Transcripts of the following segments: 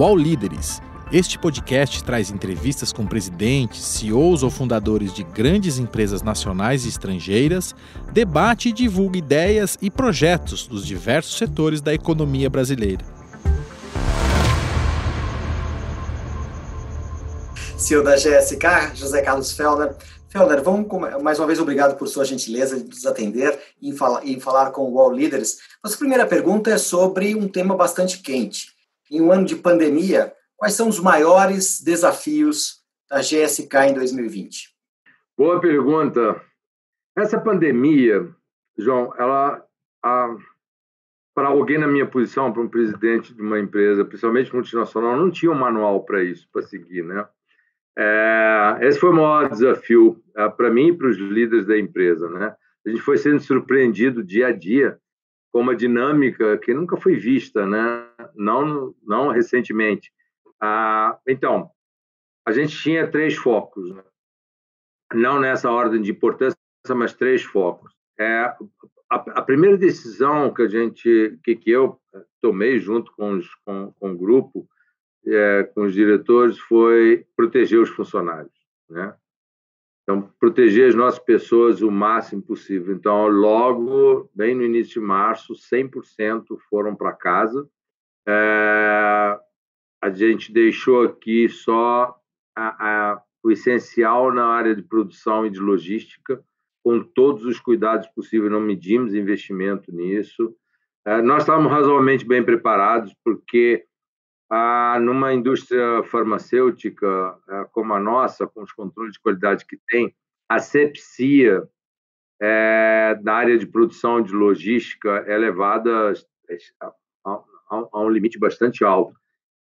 UOL Líderes. Este podcast traz entrevistas com presidentes, CEOs ou fundadores de grandes empresas nacionais e estrangeiras, debate e divulga ideias e projetos dos diversos setores da economia brasileira. CEO da GSK, José Carlos Felder. Felder, vamos mais uma vez obrigado por sua gentileza de nos atender e falar, com o UOL Líderes. Nossa primeira pergunta é sobre um tema bastante quente. Em um ano de pandemia, quais são os maiores desafios da GSK em 2020? Boa pergunta. Essa pandemia, João, ela a, para alguém na minha posição, para um presidente de uma empresa, principalmente multinacional, não tinha um manual para isso, para seguir, né? É, esse foi o maior desafio é, para mim e para os líderes da empresa. Né? A gente foi sendo surpreendido dia a dia com uma dinâmica que nunca foi vista, né? Não, não recentemente. Ah, então, a gente tinha três focos, né? não nessa ordem de importância, mas três focos. É, a, a, primeira decisão que a gente, que, que eu tomei junto com, os, com, com o grupo, é, com os diretores foi proteger os funcionários, né? Então, proteger as nossas pessoas o máximo possível. Então, logo, bem no início de março, 100% foram para casa. É, a gente deixou aqui só a, a, o essencial na área de produção e de logística, com todos os cuidados possíveis, não medimos investimento nisso. É, nós estávamos razoavelmente bem preparados, porque ah, numa indústria farmacêutica ah, como a nossa, com os controles de qualidade que tem, a sepsia é, na área de produção de logística é levada a, a, a um limite bastante alto.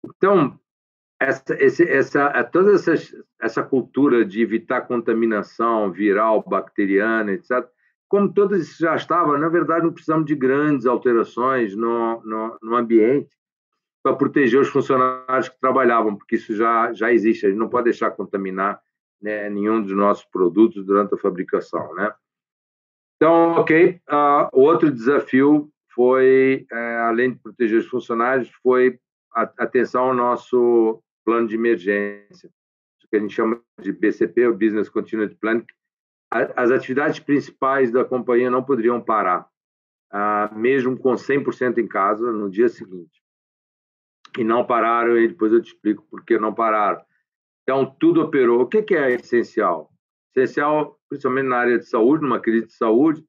Então, essa, esse, essa, toda essa, cultura de evitar contaminação viral, bacteriana, etc., como todas já estava, na verdade, não precisamos de grandes alterações no, no, no ambiente para proteger os funcionários que trabalhavam, porque isso já, já existe, a gente não pode deixar contaminar né, nenhum dos nossos produtos durante a fabricação. Né? Então, ok, uh, outro desafio foi, uh, além de proteger os funcionários, foi atenção ao nosso plano de emergência, que a gente chama de BCP, o Business Continuity Plan. As atividades principais da companhia não poderiam parar, uh, mesmo com 100% em casa no dia seguinte e não pararam, e depois eu te explico por que não pararam. Então, tudo operou. O que é essencial? Essencial, principalmente na área de saúde, numa crise de saúde,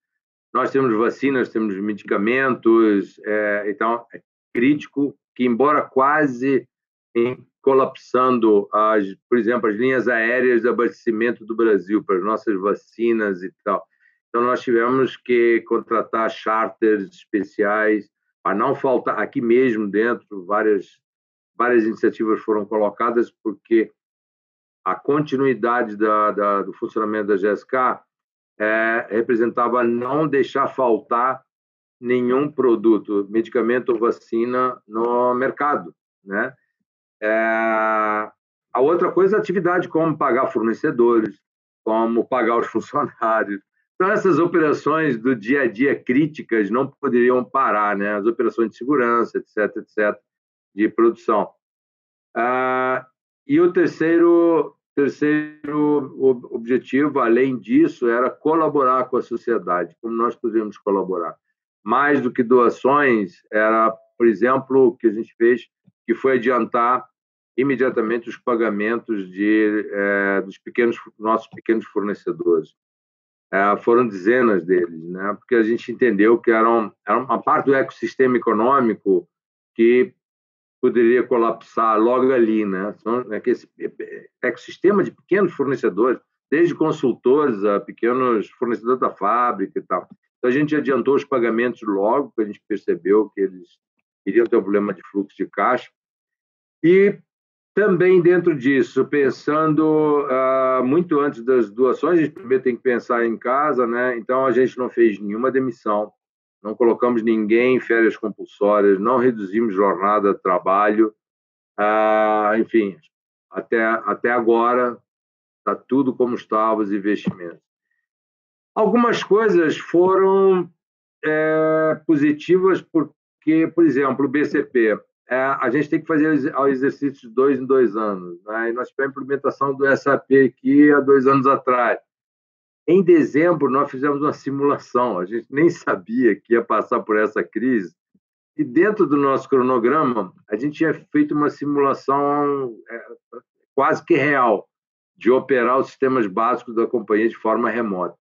nós temos vacinas, temos medicamentos, é, então é crítico que, embora quase em, colapsando, as, por exemplo, as linhas aéreas de abastecimento do Brasil para as nossas vacinas e tal, então nós tivemos que contratar charters especiais para não faltar aqui mesmo dentro várias várias iniciativas foram colocadas porque a continuidade da, da, do funcionamento da GSK é, representava não deixar faltar nenhum produto, medicamento ou vacina no mercado, né? É, a outra coisa é atividade, como pagar fornecedores, como pagar os funcionários, então, essas operações do dia a dia críticas não poderiam parar, né? As operações de segurança, etc, etc, de produção. Ah, e o terceiro, terceiro objetivo, além disso, era colaborar com a sociedade. Como nós poderíamos colaborar? Mais do que doações, era, por exemplo, o que a gente fez, que foi adiantar imediatamente os pagamentos de, é, dos pequenos nossos pequenos fornecedores é, foram dezenas deles, né? porque a gente entendeu que eram, era uma parte do ecossistema econômico que poderia colapsar logo ali. Né? São, é que esse ecossistema de pequenos fornecedores, desde consultores a pequenos fornecedores da fábrica e tal. Então, a gente adiantou os pagamentos logo, porque a gente percebeu que eles iriam ter um problema de fluxo de caixa. E também dentro disso, pensando uh, muito antes das doações, a gente primeiro tem que pensar em casa, né? Então a gente não fez nenhuma demissão, não colocamos ninguém em férias compulsórias, não reduzimos jornada de trabalho, uh, enfim, até até agora está tudo como estava os investimentos. Algumas coisas foram é, positivas porque, por exemplo, o BCP é, a gente tem que fazer o exercício de dois em dois anos. Né? E nós tivemos a implementação do SAP aqui há dois anos atrás. Em dezembro, nós fizemos uma simulação. A gente nem sabia que ia passar por essa crise. E dentro do nosso cronograma, a gente tinha feito uma simulação é, quase que real de operar os sistemas básicos da companhia de forma remota.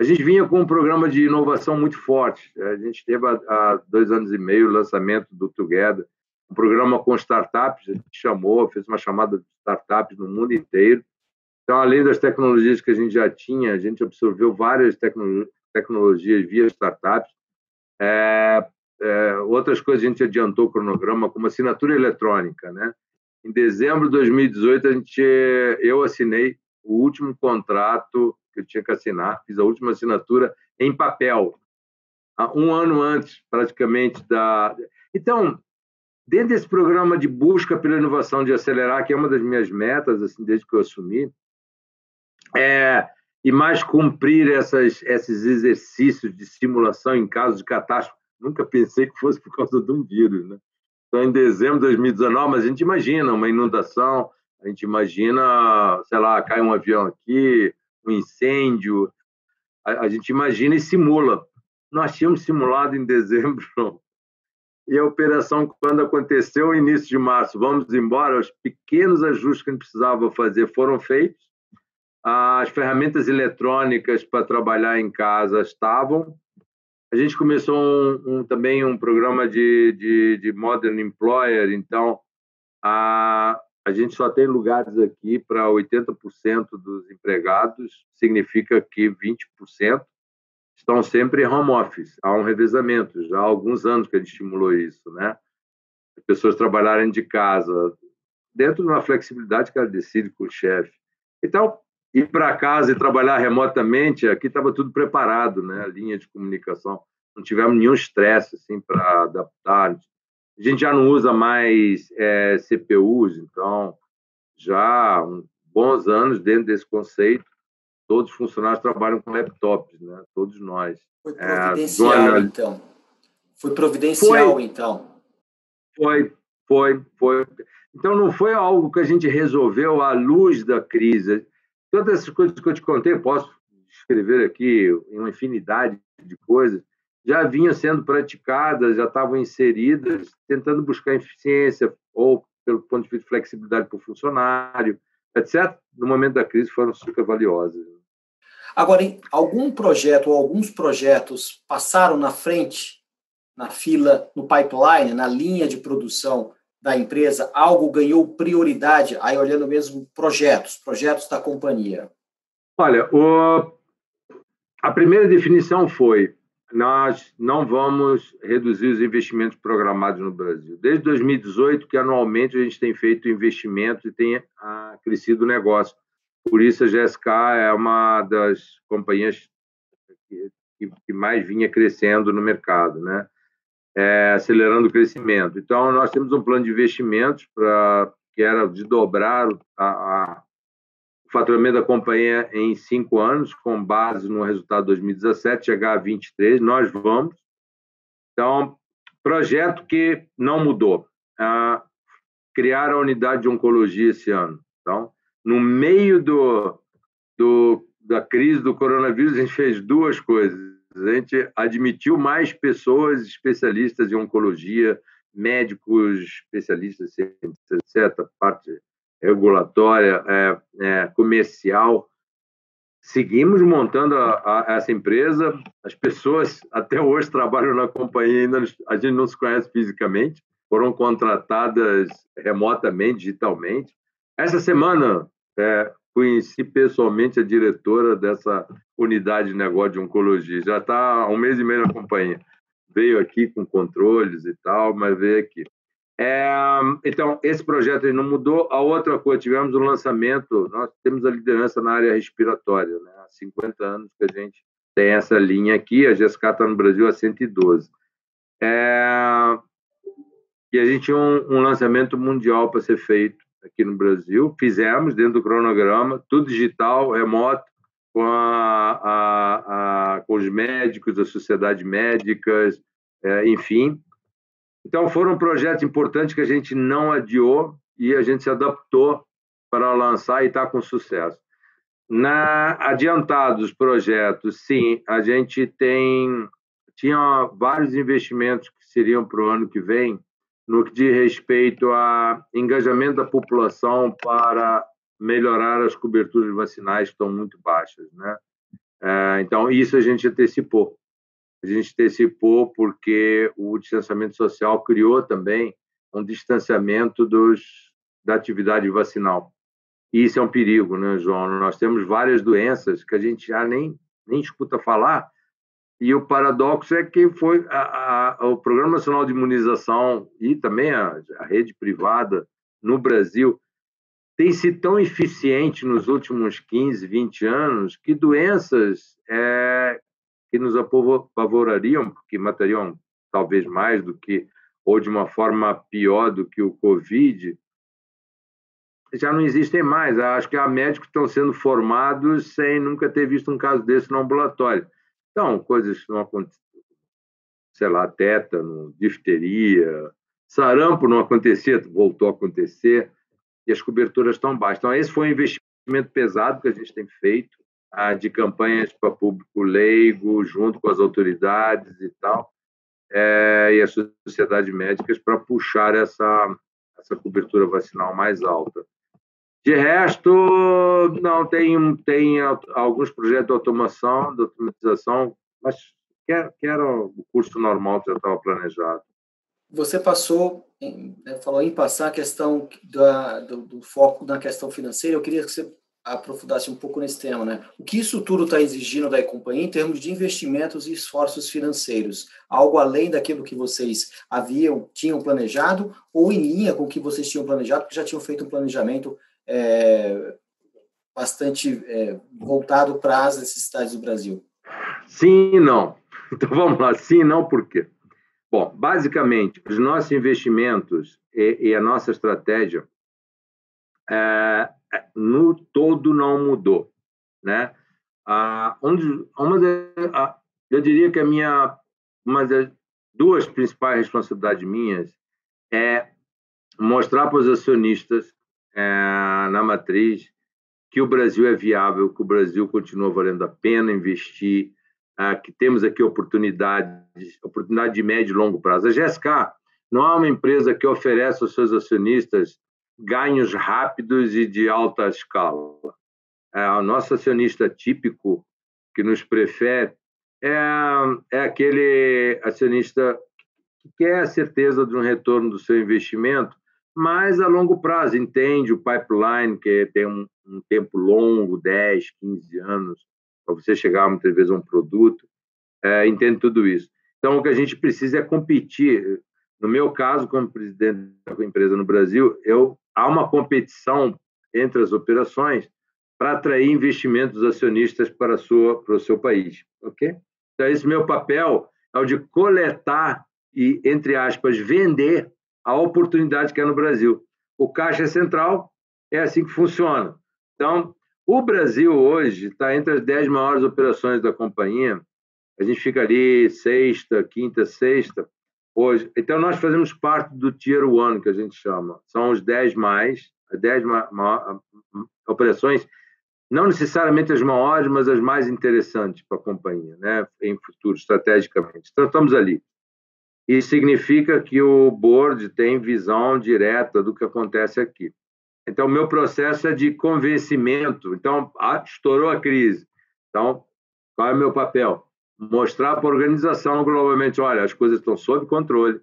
A gente vinha com um programa de inovação muito forte. A gente teve há dois anos e meio o lançamento do Together, um programa com startups, a gente chamou, fez uma chamada de startups no mundo inteiro. Então, além das tecnologias que a gente já tinha, a gente absorveu várias tecnologias via startups. É, é, outras coisas a gente adiantou o cronograma, como assinatura eletrônica. Né? Em dezembro de 2018, a gente, eu assinei o último contrato que eu tinha que assinar, fiz a última assinatura em papel, um ano antes, praticamente, da. Então, dentro desse programa de busca pela inovação, de acelerar, que é uma das minhas metas, assim, desde que eu assumi, é, e mais cumprir essas, esses exercícios de simulação em caso de catástrofe. Nunca pensei que fosse por causa de um vírus, né? Então, em dezembro de 2019, mas a gente imagina uma inundação, a gente imagina, sei lá, cai um avião aqui, um incêndio, a, a gente imagina e simula. Nós tínhamos simulado em dezembro e a operação, quando aconteceu, início de março, vamos embora, os pequenos ajustes que a gente precisava fazer foram feitos, as ferramentas eletrônicas para trabalhar em casa estavam, a gente começou um, um, também um programa de, de, de Modern Employer, então a, a gente só tem lugares aqui para 80% dos empregados, significa que 20% estão sempre em home office. Há um revezamento, já há alguns anos que a gente estimulou isso, né? As pessoas trabalharem de casa, dentro de uma flexibilidade que ela decide com o chefe. Então, ir para casa e trabalhar remotamente, aqui estava tudo preparado, né? A linha de comunicação. Não tivemos nenhum estresse assim, para adaptar, a gente já não usa mais é, CPUs, então já há bons anos dentro desse conceito, todos os funcionários trabalham com laptops, né? Todos nós. Foi é, providencial, é, então. Foi providencial, foi, então. Foi, foi, foi. Então não foi algo que a gente resolveu à luz da crise. Todas essas coisas que eu te contei, posso escrever aqui uma infinidade de coisas já vinham sendo praticadas, já estavam inseridas, tentando buscar eficiência ou pelo ponto de vista de flexibilidade para o funcionário, etc. No momento da crise foram super valiosas. Agora, algum projeto ou alguns projetos passaram na frente, na fila, no pipeline, na linha de produção da empresa, algo ganhou prioridade, aí olhando mesmo projetos, projetos da companhia? Olha, o... a primeira definição foi nós não vamos reduzir os investimentos programados no Brasil. Desde 2018, que anualmente a gente tem feito investimentos e tem ah, crescido o negócio. Por isso, a GSK é uma das companhias que, que mais vinha crescendo no mercado, né? É, acelerando o crescimento. Então, nós temos um plano de investimentos para que era de dobrar a, a o faturamento da companhia em cinco anos, com base no resultado de 2017, chegar a 23, nós vamos. Então, projeto que não mudou. Ah, criar a unidade de oncologia esse ano. Então, no meio do, do, da crise do coronavírus, a gente fez duas coisas. A gente admitiu mais pessoas especialistas em oncologia, médicos especialistas, etc., parte regulatória, é, é, comercial. Seguimos montando a, a, essa empresa. As pessoas até hoje trabalham na companhia, ainda a gente não se conhece fisicamente, foram contratadas remotamente, digitalmente. Essa semana, é, conheci pessoalmente a diretora dessa unidade de negócio de oncologia. Já está há um mês e meio na companhia. Veio aqui com controles e tal, mas veio aqui. É, então, esse projeto não mudou. A outra coisa, tivemos um lançamento, nós temos a liderança na área respiratória, né? há 50 anos que a gente tem essa linha aqui, a GSK está no Brasil há 112. É, e a gente tinha um, um lançamento mundial para ser feito aqui no Brasil, fizemos dentro do cronograma, tudo digital, remoto, com, a, a, a com os médicos, as sociedades médicas, é, enfim, Então, foram projetos importantes que a gente não adiou e a gente se adaptou para lançar e está com sucesso. Na adiantados projetos, sim, a gente tem tinha vários investimentos que seriam para o ano que vem no que diz respeito a engajamento da população para melhorar as coberturas vacinais que estão muito baixas, né? É, então isso a gente antecipou. A gente antecipou porque o distanciamento social criou também um distanciamento dos da atividade vacinal. E isso é um perigo, né, João? Nós temos várias doenças que a gente já nem, nem escuta falar, e o paradoxo é que foi a, a, o Programa Nacional de Imunização e também a, a, rede privada no Brasil tem sido tão eficiente nos últimos 15, 20 anos que doenças é, que nos apavorariam, que matariam talvez mais do que, ou de uma forma pior do que o Covid, já não existem mais. Acho que há médicos que estão sendo formados sem nunca ter visto um caso desse no ambulatório. Então, coisas não acontecem, sei lá, tétano, difteria, sarampo não acontecia, voltou a acontecer, e as coberturas estão baixas. Então, esse foi um investimento pesado que a gente tem feito, ah, de campanhas para público leigo, junto com as autoridades e tal, é, e as sociedades médicas para puxar essa, essa cobertura vacinal mais alta. De resto, não, tem, tem alguns projetos de automação, de automatização, mas quer, quer o curso normal que já estava planejado. Você passou, né, falou em passar a questão da, do, do, foco na questão financeira. Eu queria que você aprofundasse um pouco nesse tema, né? O que isso tudo está exigindo da companhia em termos de investimentos e esforços financeiros? Algo além daquilo que vocês haviam, tinham planejado ou em linha com o que vocês tinham planejado, porque já tinham feito um planejamento é, bastante é, voltado para as necessidades do Brasil? Sim e não. Então vamos lá, sim e não por quê? Bom, basicamente, os nossos investimentos e, e a nossa estratégia é, no todo não mudou, né? Ah, onde, eu diria que a minha uma das duas principais responsabilidades minhas é mostrar para os acionistas é, na matriz que o Brasil é viável, que o Brasil continua valendo a pena investir, é, que temos aqui oportunidades, oportunidade de médio e longo prazo. A GSK não é uma empresa que oferece aos seus acionistas ganhos rápidos e de alta escala. É, o nosso acionista típico que nos prefere é, é aquele acionista que quer a certeza de um retorno do seu investimento mas a longo prazo, entende o pipeline, que tem um, um tempo longo, 10, 15 anos, para você chegar muitas vezes a um produto, é, entende tudo isso. Então, o que a gente precisa é competir. No meu caso, como presidente da empresa no Brasil, eu, há uma competição entre as operações para atrair investimentos acionistas para, sua, para o seu país. ok? Então, esse meu papel é o de coletar e, entre aspas, vender a oportunidade que é no Brasil. O Caixa Central é assim que funciona. Então, o Brasil hoje está entre as dez maiores operações da companhia. A gente fica ali sexta, quinta, sexta. Hoje. Então, nós fazemos parte do Tier One, que a gente chama. São os dez mais, as dez ma ma operações, não necessariamente as maiores, mas as mais interessantes para a companhia, né? em futuro, estrategicamente. Então, estamos ali. Isso significa que o board tem visão direta do que acontece aqui. Então, meu processo é de convencimento. Então, ah, estourou a crise. Então, qual é o meu papel? Mostrar para a organização globalmente: olha, as coisas estão sob controle,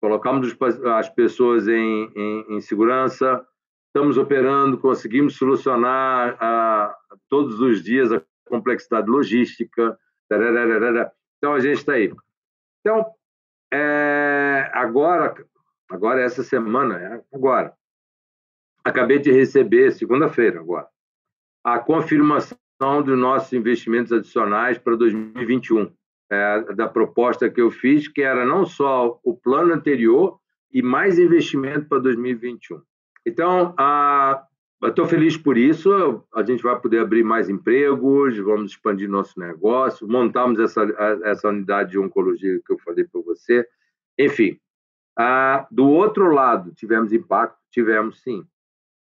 colocamos as pessoas em, em, em segurança, estamos operando, conseguimos solucionar ah, todos os dias a complexidade logística. Então, a gente está aí. Então, é, agora, agora essa semana, é agora, acabei de receber, segunda-feira agora, a confirmação dos nossos investimentos adicionais para 2021, é, da proposta que eu fiz, que era não só o plano anterior e mais investimento para 2021. Então, a, Estou feliz por isso. A gente vai poder abrir mais empregos, vamos expandir nosso negócio, montamos essa, essa unidade de oncologia que eu falei para você. Enfim, Ah, do outro lado, tivemos impacto? Tivemos sim.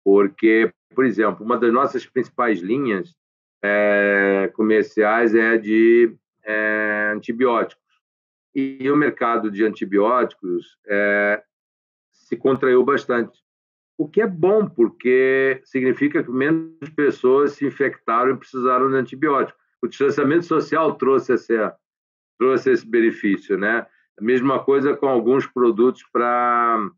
Porque, por exemplo, uma das nossas principais linhas é, comerciais é de é, antibióticos. E o mercado de antibióticos é, se contraiu bastante. O que é bom, porque significa que menos pessoas se infectaram e precisaram de antibiótico. O distanciamento social trouxe esse, trouxe esse benefício, né? A mesma coisa com alguns produtos para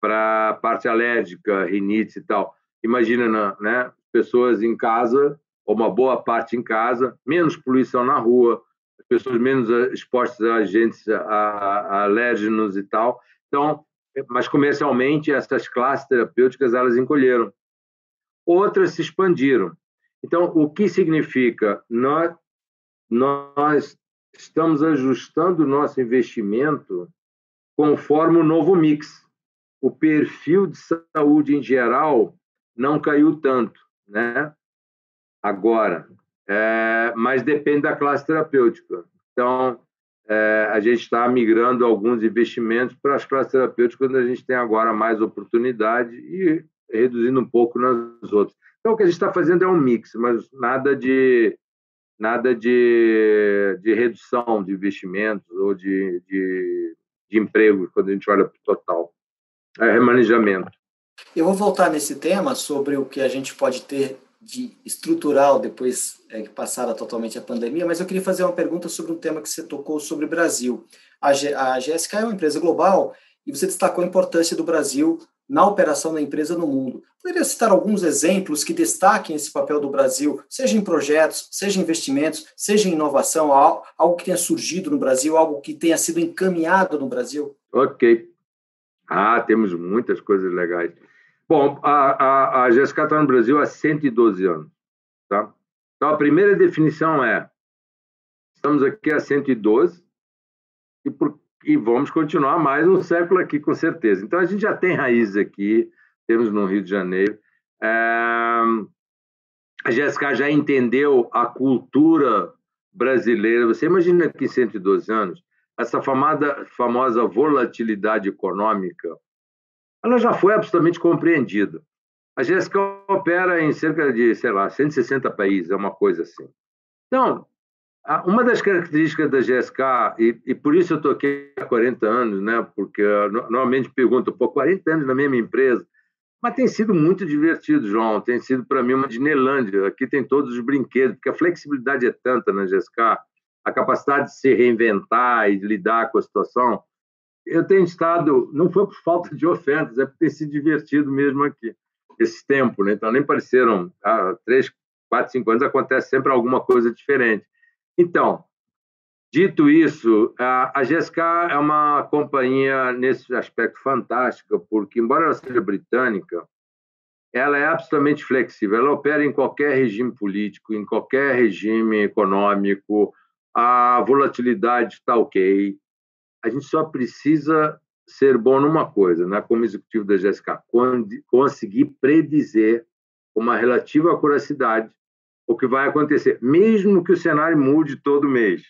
para parte alérgica, rinite e tal. Imagina, né? Pessoas em casa, ou uma boa parte em casa, menos poluição na rua, pessoas menos expostas a agentes a, a alérgenos e tal. Então, mas comercialmente essas classes terapêuticas elas encolheram. Outras se expandiram. Então, o que significa? Nós, nós estamos ajustando o nosso investimento conforme o novo mix. O perfil de saúde em geral não caiu tanto, né? Agora, é, mas depende da classe terapêutica. Então, é, a gente está migrando alguns investimentos para as classes terapêuticas, onde a gente tem agora mais oportunidade e reduzindo um pouco nas outras. Então, o que a gente está fazendo é um mix, mas nada de nada de, de redução de investimentos ou de, de, de empregos, quando a gente olha para o total. É remanejamento. Eu vou voltar nesse tema sobre o que a gente pode ter de estrutural depois é, que passara totalmente a pandemia, mas eu queria fazer uma pergunta sobre um tema que você tocou sobre o Brasil. A, G, a GSK é uma empresa global e você destacou a importância do Brasil na operação da empresa no mundo. Poderia citar alguns exemplos que destaquem esse papel do Brasil, seja em projetos, seja em investimentos, seja em inovação, algo que tenha surgido no Brasil, algo que tenha sido encaminhado no Brasil? Ok. Ah, temos muitas coisas legais. Bom, a, a, a GSK está no Brasil há 112 anos. Tá? Então, a primeira definição é: estamos aqui há 112 e, por, e vamos continuar mais um século aqui, com certeza. Então, a gente já tem raízes aqui, temos no Rio de Janeiro. É, a GSK já entendeu a cultura brasileira. Você imagina que em 112 anos, essa famada, famosa volatilidade econômica ela já foi absolutamente compreendida. A GSK opera em cerca de, sei lá, 160 países, é uma coisa assim. Então, uma das características da GSK, e, e por isso eu estou aqui há 40 anos, né? porque normalmente pergunto, pô, 40 anos na mesma empresa, mas tem sido muito divertido, João, tem sido para mim uma Disneylândia, aqui tem todos os brinquedos, porque a flexibilidade é tanta na GSK, a capacidade de se reinventar e lidar com a situação, eu tenho estado, não foi por falta de ofertas, é por ter se divertido mesmo aqui, esse tempo, né? Então, nem pareceram, há três, quatro, cinco anos acontece sempre alguma coisa diferente. Então, dito isso, a, GSK é uma companhia, nesse aspecto, fantástica, porque, embora ela seja britânica, ela é absolutamente flexível, ela opera em qualquer regime político, em qualquer regime econômico, a volatilidade está ok, a gente só precisa ser bom numa coisa, né? como executivo da GSK, conseguir predizer com uma relativa acuracidade o que vai acontecer, mesmo que o cenário mude todo mês.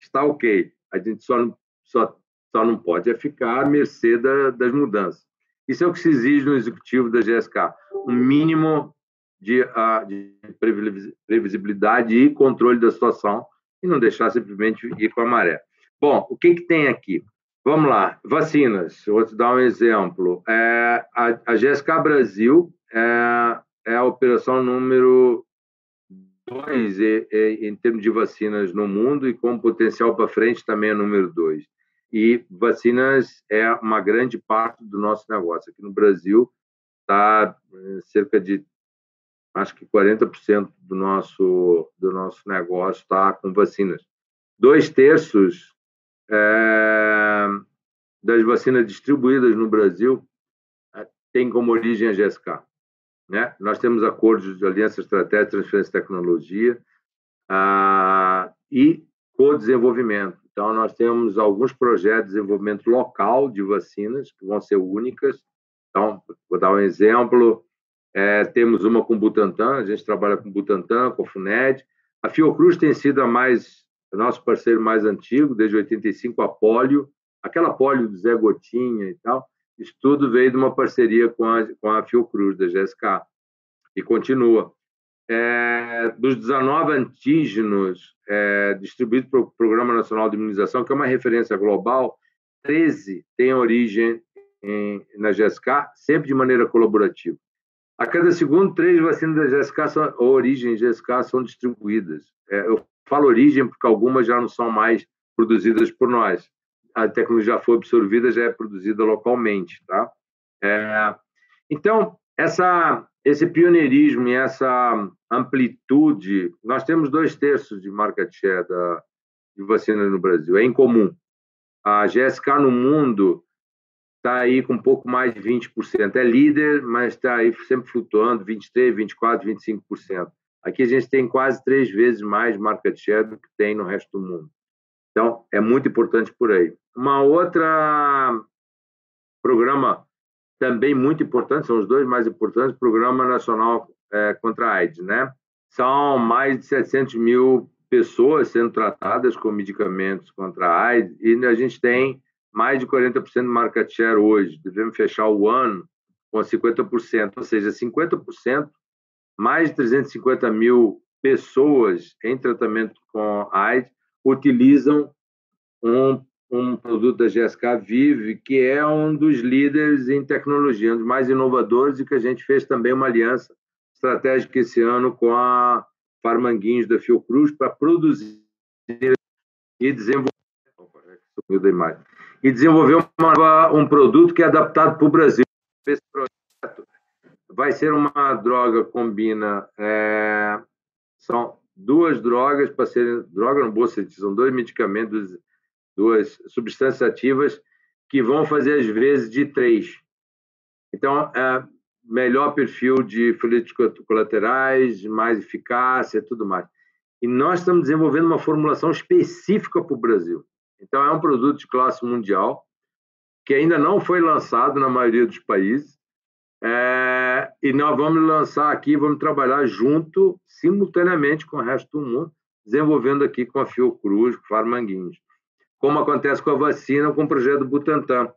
Está ok. A gente só não, só, só não pode é ficar à mercê da, das mudanças. Isso é o que se exige no executivo da GSK, um mínimo de, uh, de previsibilidade e controle da situação e não deixar simplesmente ir com a maré. Bom, o que, que tem aqui? Vamos lá, vacinas. vou te dar um exemplo. É, a, a GSK Brasil é, é a operação número dois em termos de vacinas no mundo e com potencial para frente também é número dois. E vacinas é uma grande parte do nosso negócio. Aqui no Brasil está é, cerca de acho que 40% do nosso do nosso negócio está com vacinas. Dois terços é, das vacinas distribuídas no Brasil é, tem como origem a GSK. Né? Nós temos acordos de aliança estratégica, transferência de tecnologia ah, e co-desenvolvimento. Então, nós temos alguns projetos de desenvolvimento local de vacinas, que vão ser únicas. Então, vou dar um exemplo. É, temos uma com Butantan, a gente trabalha com Butantan, com a FUNED. A Fiocruz tem sido a mais nosso parceiro mais antigo, desde 85, a Polio, aquela polio do Zé Gotinha e tal, isso tudo veio de uma parceria com a, com a Fiocruz, da GSK, e continua. É, dos 19 antígenos é, distribuídos pelo Programa Nacional de Imunização, que é uma referência global, 13 têm origem em, na GSK, sempre de maneira colaborativa. A cada segundo, três vacinas da GSK, são, ou origem GSK, são distribuídas. É, eu falo origem porque algumas já não são mais produzidas por nós. A tecnologia já foi absorvida, já é produzida localmente, tá? É, então, essa, esse pioneirismo e essa amplitude, nós temos dois terços de market share da, de vacinas no Brasil, é incomum. A GSK no mundo está aí com um pouco mais de 20%. É líder, mas está aí sempre flutuando, 23%, 24%, 25%. Aqui a gente tem quase três vezes mais market share do que tem no resto do mundo. Então, é muito importante por aí. Uma outra programa também muito importante, são os dois mais importantes, Programa Nacional é, contra a AIDS, né? São mais de 700 mil pessoas sendo tratadas com medicamentos contra a AIDS e a gente tem mais de 40% de market share hoje. Devemos fechar o ano com 50%, ou seja, 50%, mais de 350 mil pessoas em tratamento com AIDS utilizam um, um produto da GSK Vive, que é um dos líderes em tecnologia, um dos mais inovadores, e que a gente fez também uma aliança estratégica esse ano com a Farmanguinhos da Fiocruz para produzir e desenvolver. E desenvolver uma, um produto que é adaptado para o Brasil. Esse projeto vai ser uma droga combina é, são duas drogas para serem droga no sentido, são dois medicamentos, duas substâncias ativas que vão fazer às vezes de três. Então, é, melhor perfil de efeitos colaterais, mais eficácia, tudo mais. E nós estamos desenvolvendo uma formulação específica para o Brasil. Então, é um produto de classe mundial que ainda não foi lançado na maioria dos países. É, e nós vamos lançar aqui, vamos trabalhar junto, simultaneamente com o resto do mundo, desenvolvendo aqui com a Fiocruz, com Farmanguinhos. Como acontece com a vacina, com o projeto Butantan,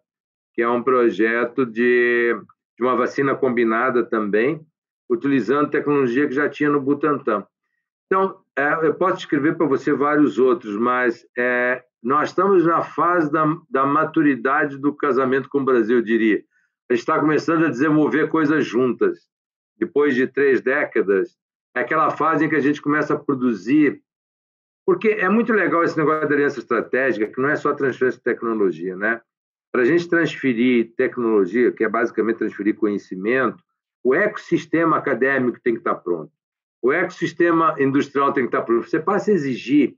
que é um projeto de, de uma vacina combinada também, utilizando tecnologia que já tinha no Butantan. Então, é, eu posso escrever para você vários outros, mas é, nós estamos na fase da, da maturidade do casamento com o Brasil, eu diria. Está começando a desenvolver coisas juntas. Depois de três décadas, é aquela fase em que a gente começa a produzir. Porque é muito legal esse negócio da aliança estratégica, que não é só transferência de tecnologia, né? Para a gente transferir tecnologia, que é basicamente transferir conhecimento, o ecossistema acadêmico tem que estar pronto. O ecossistema industrial tem que estar pronto. Você passa a exigir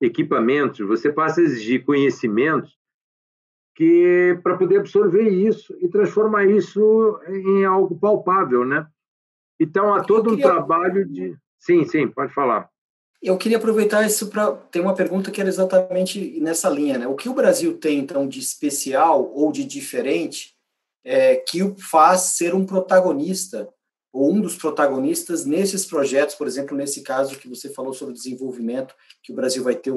equipamentos, você passa a exigir conhecimentos que para poder absorver isso e transformar isso em algo palpável, né? Então há todo queria... um trabalho de sim, sim, pode falar. Eu queria aproveitar isso para ter uma pergunta que era exatamente nessa linha, né? O que o Brasil tem então de especial ou de diferente é, que o faz ser um protagonista ou um dos protagonistas nesses projetos, por exemplo, nesse caso que você falou sobre desenvolvimento, que o Brasil vai ter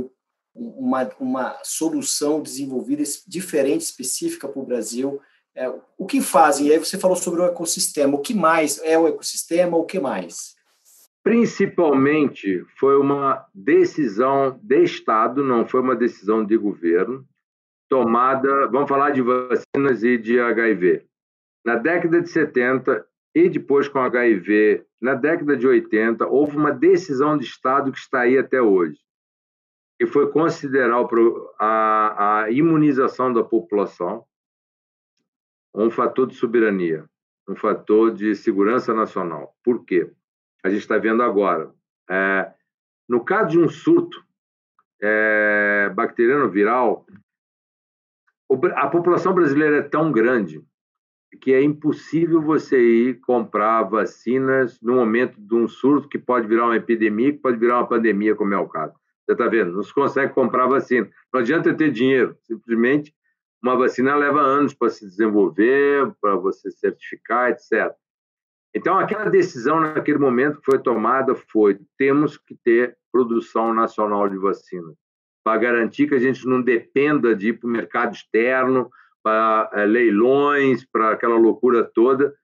uma, uma solução desenvolvida diferente, específica para o Brasil. É, o que fazem? E aí você falou sobre o ecossistema. O que mais é o ecossistema? O que mais? Principalmente foi uma decisão de Estado, não foi uma decisão de governo, tomada. Vamos falar de vacinas e de HIV. Na década de 70, e depois com HIV, na década de 80, houve uma decisão de Estado que está aí até hoje, que foi considerar a, imunização da população um fator de soberania, um fator de segurança nacional. Por quê? A gente está vendo agora. É, no caso de um surto é, bacteriano viral, a população brasileira é tão grande que é impossível você ir comprar vacinas no momento de um surto que pode virar uma epidemia, que pode virar uma pandemia, como é o caso. Você está vendo? Não se consegue comprar vacina. Não adianta ter dinheiro. Simplesmente, uma vacina leva anos para se desenvolver, para você certificar, etc. Então, aquela decisão naquele momento que foi tomada foi: temos que ter produção nacional de vacina. para garantir que a gente não dependa de ir para o mercado externo, para é, leilões, para aquela loucura toda.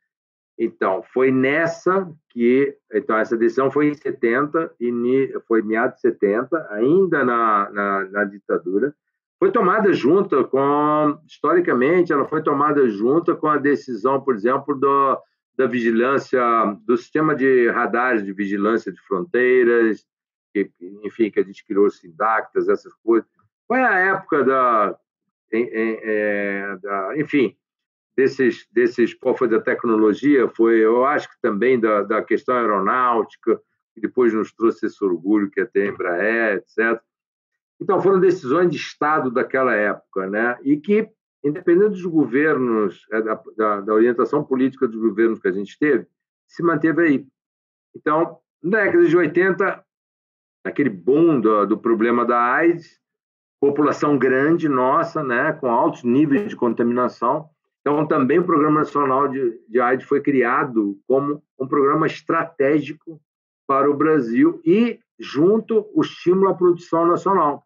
Então, foi nessa que. Então, essa decisão foi em 70, e foi meados de 70, ainda na, na, na ditadura. Foi tomada junto com. Historicamente, ela foi tomada junto com a decisão, por exemplo, do, da vigilância, do sistema de radares de vigilância de fronteiras, que, enfim, que a gente criou sindactas, essas coisas. Foi a época da. É, da enfim, desses, desses povos da tecnologia foi, eu acho que também da, da questão aeronáutica, que depois nos trouxe esse orgulho que até a Embraer, etc. Então, foram decisões de Estado daquela época, né? e que, independente dos governos, é, da, da, da orientação política dos governos que a gente teve, se manteve aí. Então, na década de 80, aquele boom do, do problema da AIDS, população grande nossa, né, com altos níveis de contaminação, então, também o Programa Nacional de, de AIDS foi criado como um programa estratégico para o Brasil e, junto, o estímulo à produção nacional,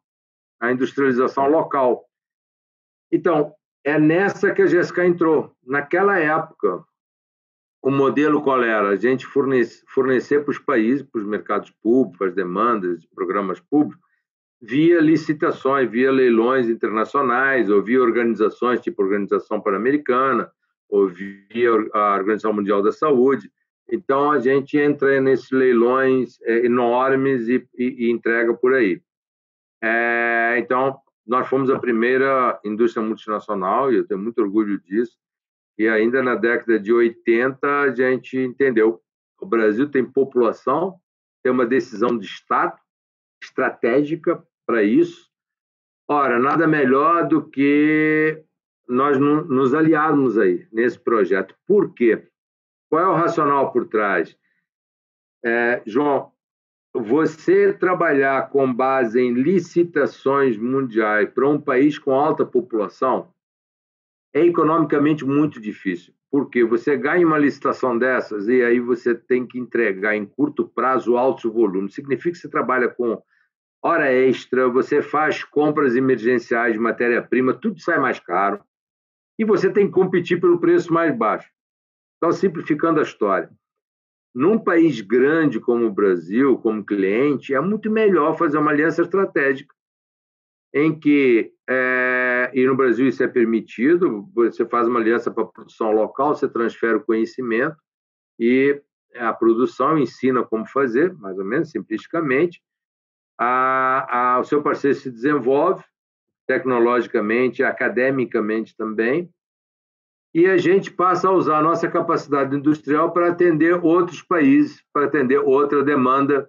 à industrialização local. Então, é nessa que a GSK entrou. Naquela época, o modelo qual era? A gente fornecer, fornecer para os países, para os mercados públicos, as demandas de programas públicos, via licitações, via leilões internacionais, ou via organizações tipo Organização Pan-Americana, ou via a Organização Mundial da Saúde. Então, a gente entra nesses leilões é, enormes e, e, e, entrega por aí. É, então, nós fomos a primeira indústria multinacional, e eu tenho muito orgulho disso, e ainda na década de 80 a gente entendeu, o Brasil tem população, tem uma decisão de Estado estratégica para isso. Ora, nada melhor do que nós nos aliarmos aí nesse projeto. Por quê? Qual é o racional por trás? É, João, você trabalhar com base em licitações mundiais para um país com alta população é economicamente muito difícil. Porque você ganha uma licitação dessas e aí você tem que entregar em curto prazo alto volume. Significa que você trabalha com hora extra, você faz compras emergenciais de matéria-prima, tudo sai mais caro. E você tem que competir pelo preço mais baixo. Então, simplificando a história, num país grande como o Brasil, como cliente, é muito melhor fazer uma aliança estratégica, em que, é, e no Brasil isso é permitido, você faz uma aliança para a produção local, você transfere o conhecimento e a produção ensina como fazer, mais ou menos, simplificamente, a, a, o seu parceiro se desenvolve tecnologicamente, academicamente também, e a gente passa a usar a nossa capacidade industrial para atender outros países, para atender outra demanda.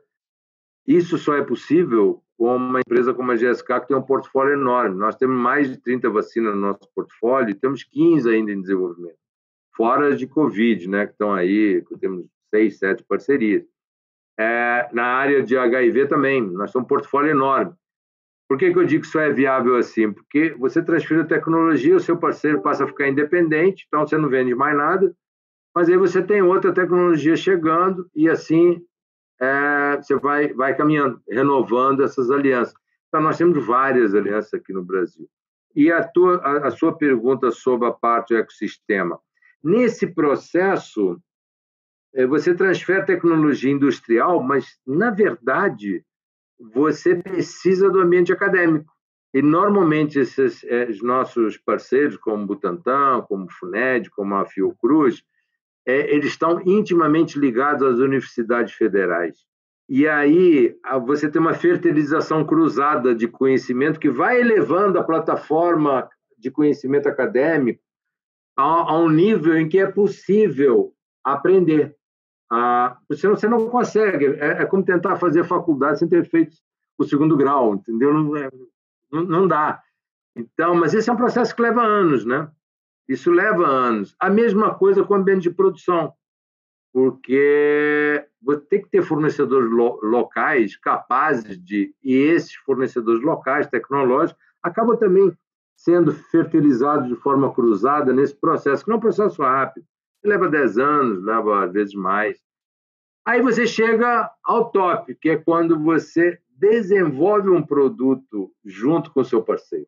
Isso só é possível com uma empresa como a GSK, que tem um portfólio enorme. Nós temos mais de 30 vacinas no nosso portfólio e temos 15 ainda em desenvolvimento, fora de Covid, né, que estão aí, temos seis, sete parcerias. É, na área de HIV também, nós temos um portfólio enorme. Por que, que eu digo que isso é viável assim? Porque você transfere a tecnologia, o seu parceiro passa a ficar independente, então você não vende mais nada, mas aí você tem outra tecnologia chegando e assim é, você vai, vai caminhando, renovando essas alianças. Então, nós temos várias alianças aqui no Brasil. E a, tua, a, a sua pergunta sobre a parte do ecossistema. Nesse processo, você transfere tecnologia industrial, mas, na verdade, você precisa do ambiente acadêmico. E, normalmente, esses é, os nossos parceiros, como Butantan, como FUNED, como a Fiocruz, é, eles estão intimamente ligados às universidades federais. E aí você tem uma fertilização cruzada de conhecimento que vai elevando a plataforma de conhecimento acadêmico a, a um nível em que é possível aprender. Ah, você não consegue. É, é, como tentar fazer faculdade sem ter feito o segundo grau, entendeu? Não, é, não, não, dá. Então, mas esse é um processo que leva anos, né? Isso leva anos. A mesma coisa com o ambiente de produção, porque você tem que ter fornecedores lo locais capazes de. E esses fornecedores locais, tecnológicos, acabam também sendo fertilizados de forma cruzada nesse processo, que não é um processo rápido leva 10 anos, leva às vezes mais. Aí você chega ao top, que é quando você desenvolve um produto junto com o seu parceiro.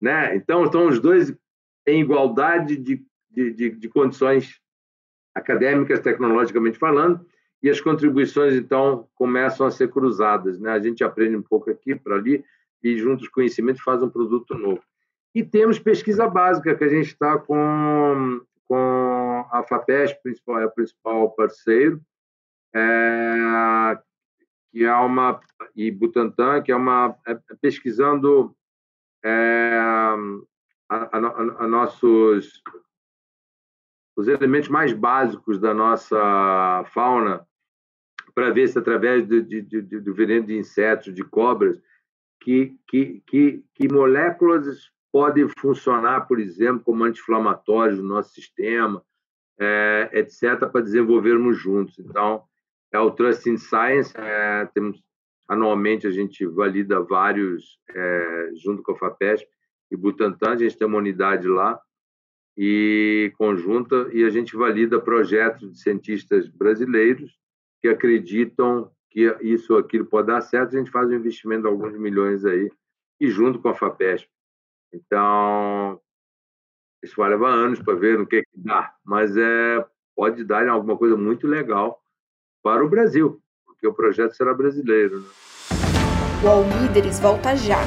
Né? Então, estão os dois em igualdade de, de, de, de condições acadêmicas, tecnologicamente falando, e as contribuições, então, começam a ser cruzadas. Né? A gente aprende um pouco aqui para ali e, juntos com conhecimento, faz um produto novo. E temos pesquisa básica, que a gente está com, com a FAPESP, principal, é o principal parceiro, é, que é uma, e Butantan, que é uma, é, pesquisando é, a, a, a, nossos os elementos mais básicos da nossa fauna para ver se através do, de, de, do veneno de insetos, de cobras, que, que, que, que moléculas podem funcionar, por exemplo, como anti-inflamatórios no nosso sistema, é, etc., para desenvolvermos juntos. Então, é o Trust in Science, é, temos anualmente a gente valida vários, é, junto com a FAPESP e Butantan, a gente tem uma unidade lá, e conjunta, e a gente valida projetos de cientistas brasileiros que acreditam que isso ou aquilo pode dar certo, a gente faz um investimento de alguns milhões aí, e junto com a FAPESP. Então, isso vai levar anos para ver no que, que dá, mas é, pode dar alguma coisa muito legal para o Brasil, porque o projeto será brasileiro. Né? O All Líderes volta já.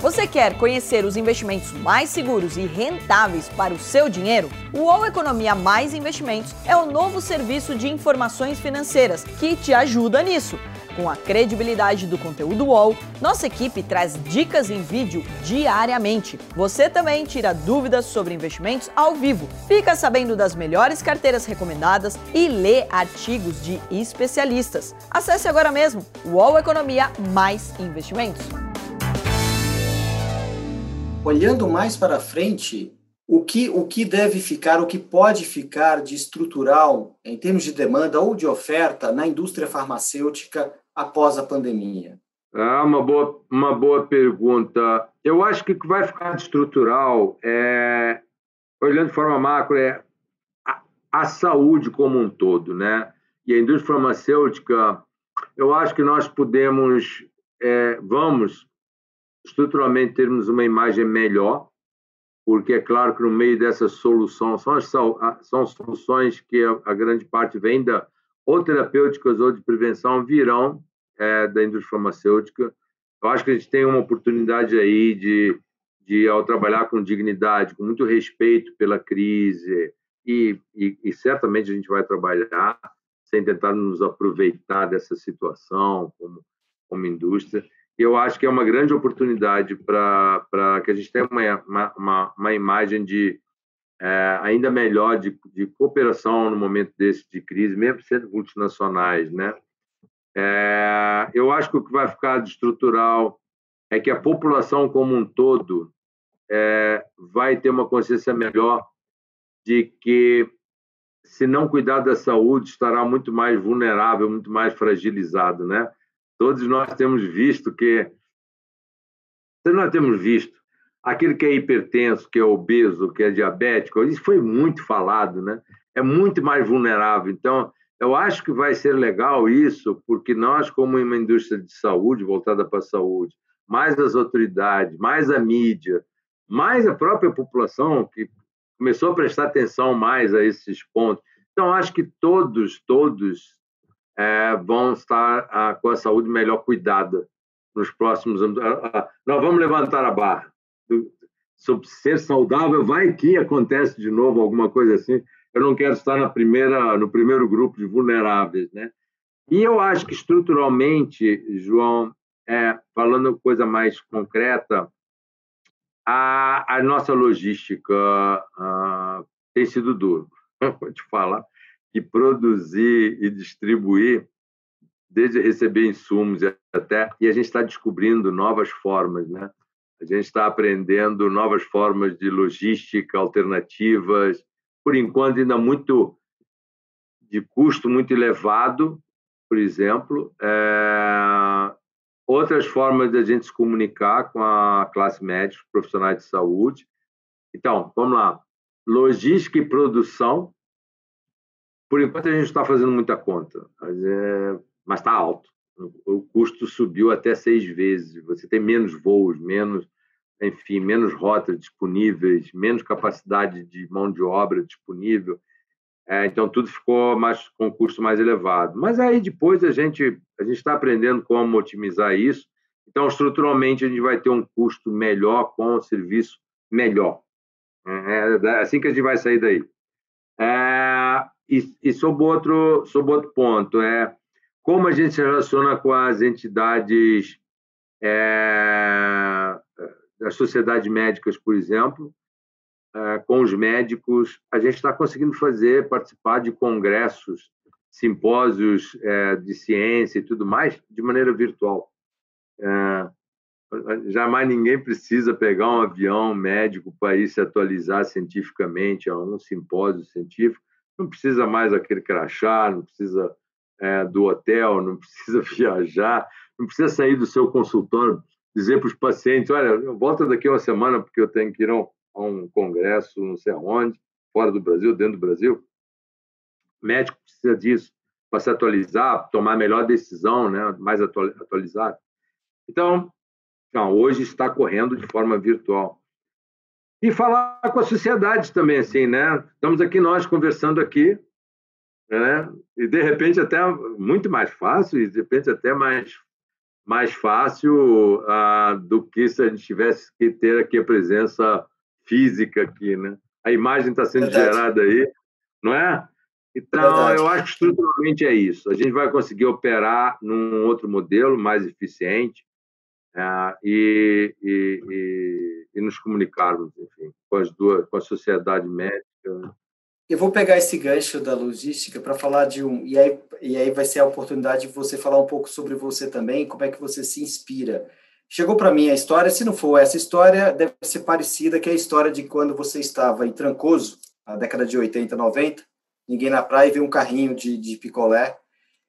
Você quer conhecer os investimentos mais seguros e rentáveis para o seu dinheiro? O UOL Economia Mais Investimentos é o novo serviço de informações financeiras que te ajuda nisso. Com a credibilidade do conteúdo UOL, nossa equipe traz dicas em vídeo diariamente. Você também tira dúvidas sobre investimentos ao vivo, fica sabendo das melhores carteiras recomendadas e lê artigos de especialistas. Acesse agora mesmo UOL Economia Mais Investimentos. Olhando mais para frente, o que, o que deve ficar, o que pode ficar de estrutural em termos de demanda ou de oferta na indústria farmacêutica após a pandemia? É uma boa, uma boa pergunta. Eu acho que o que vai ficar de estrutural, é, olhando de forma macro, é a, a saúde como um todo, né? E a indústria farmacêutica, eu acho que nós podemos, é, vamos estruturalmente termos uma imagem melhor, porque é claro que no meio dessa solução são, são soluções que a, a, grande parte vem da ou terapêuticas ou de prevenção virão é, da indústria farmacêutica. Eu acho que a gente tem uma oportunidade aí de, de ao trabalhar com dignidade, com muito respeito pela crise, e, e, e certamente a gente vai trabalhar sem tentar nos aproveitar dessa situação como, como indústria eu acho que é uma grande oportunidade para que a gente tenha uma, uma, uma imagem de é, ainda melhor de, de, cooperação no momento desse de crise, mesmo sendo multinacionais, né? É, eu acho que o que vai ficar de estrutural é que a população como um todo é, vai ter uma consciência melhor de que se não cuidar da saúde estará muito mais vulnerável, muito mais fragilizado, né? Todos nós temos visto que. Nós temos visto aquele que é hipertenso, que é obeso, que é diabético, isso foi muito falado, né? É muito mais vulnerável. Então, eu acho que vai ser legal isso, porque nós, como uma indústria de saúde, voltada para a saúde, mais as autoridades, mais a mídia, mais a própria população, que começou a prestar atenção mais a esses pontos. Então, acho que todos, todos é, vão estar a, com a saúde melhor cuidada nos próximos anos. Nós vamos levantar a barra. Sobre ser saudável, vai que acontece de novo alguma coisa assim. Eu não quero estar na primeira, no primeiro grupo de vulneráveis, né? E eu acho que estruturalmente, João, é, falando coisa mais concreta, a, a nossa logística a, tem sido duro. Vou te falar que produzir e distribuir, desde receber insumos até. E a gente está descobrindo novas formas, né? A gente está aprendendo novas formas de logística alternativas, por enquanto ainda muito de custo muito elevado, por exemplo. É... Outras formas de a gente se comunicar com a classe médica, profissionais de saúde. Então, vamos lá. Logística e produção por enquanto, a gente está fazendo muita conta. Mas, é, mas está alto. O custo subiu até seis vezes. Você tem menos voos, menos, enfim, menos rotas disponíveis, menos capacidade de mão de obra disponível. É, então tudo ficou mais com custo mais elevado. Mas aí depois a gente a gente está aprendendo como otimizar isso. Então estruturalmente a gente vai ter um custo melhor com o serviço melhor. É, é assim que a gente vai sair daí. É, e, e sob outro sob outro ponto é como a gente se relaciona com as entidades é, das sociedades médicas, por exemplo, é, com os médicos. A gente está conseguindo fazer, participar de congressos, simpósios é, de ciência e tudo mais de maneira virtual. É, jamais ninguém precisa pegar um avião médico para ir se atualizar cientificamente a um simpósio científico. Não precisa mais aquele crachá, não precisa do hotel, não precisa viajar, não precisa sair do seu consultório, dizer para os pacientes: olha, volta daqui uma semana porque eu tenho que ir a um, a um congresso, não sei aonde, fora do Brasil, dentro do Brasil. O médico precisa disso para se atualizar, tomar melhor decisão, né, mais atualizada. Então, não, hoje está correndo de forma virtual. E falar com a sociedade também, assim, né? Estamos aqui nós conversando aqui, né? E de repente até muito mais fácil, e de repente até mais mais fácil ah, do que se a gente tivesse que ter aqui a presença física aqui, né? A imagem está sendo Verdade. gerada aí, não é? Então, Verdade. eu acho que estruturalmente é isso. A gente vai conseguir operar num outro modelo mais eficiente é, e, e, e, e, nos comunicarmos, enfim, com as duas, com a sociedade médica, eu vou pegar esse gancho da logística para falar de um. E aí, e aí vai ser a oportunidade de você falar um pouco sobre você também, como é que você se inspira. Chegou para mim a história, se não for essa história, deve ser parecida, que é a história de quando você estava em Trancoso, na década de 80, 90, ninguém na praia viu um carrinho de, de picolé,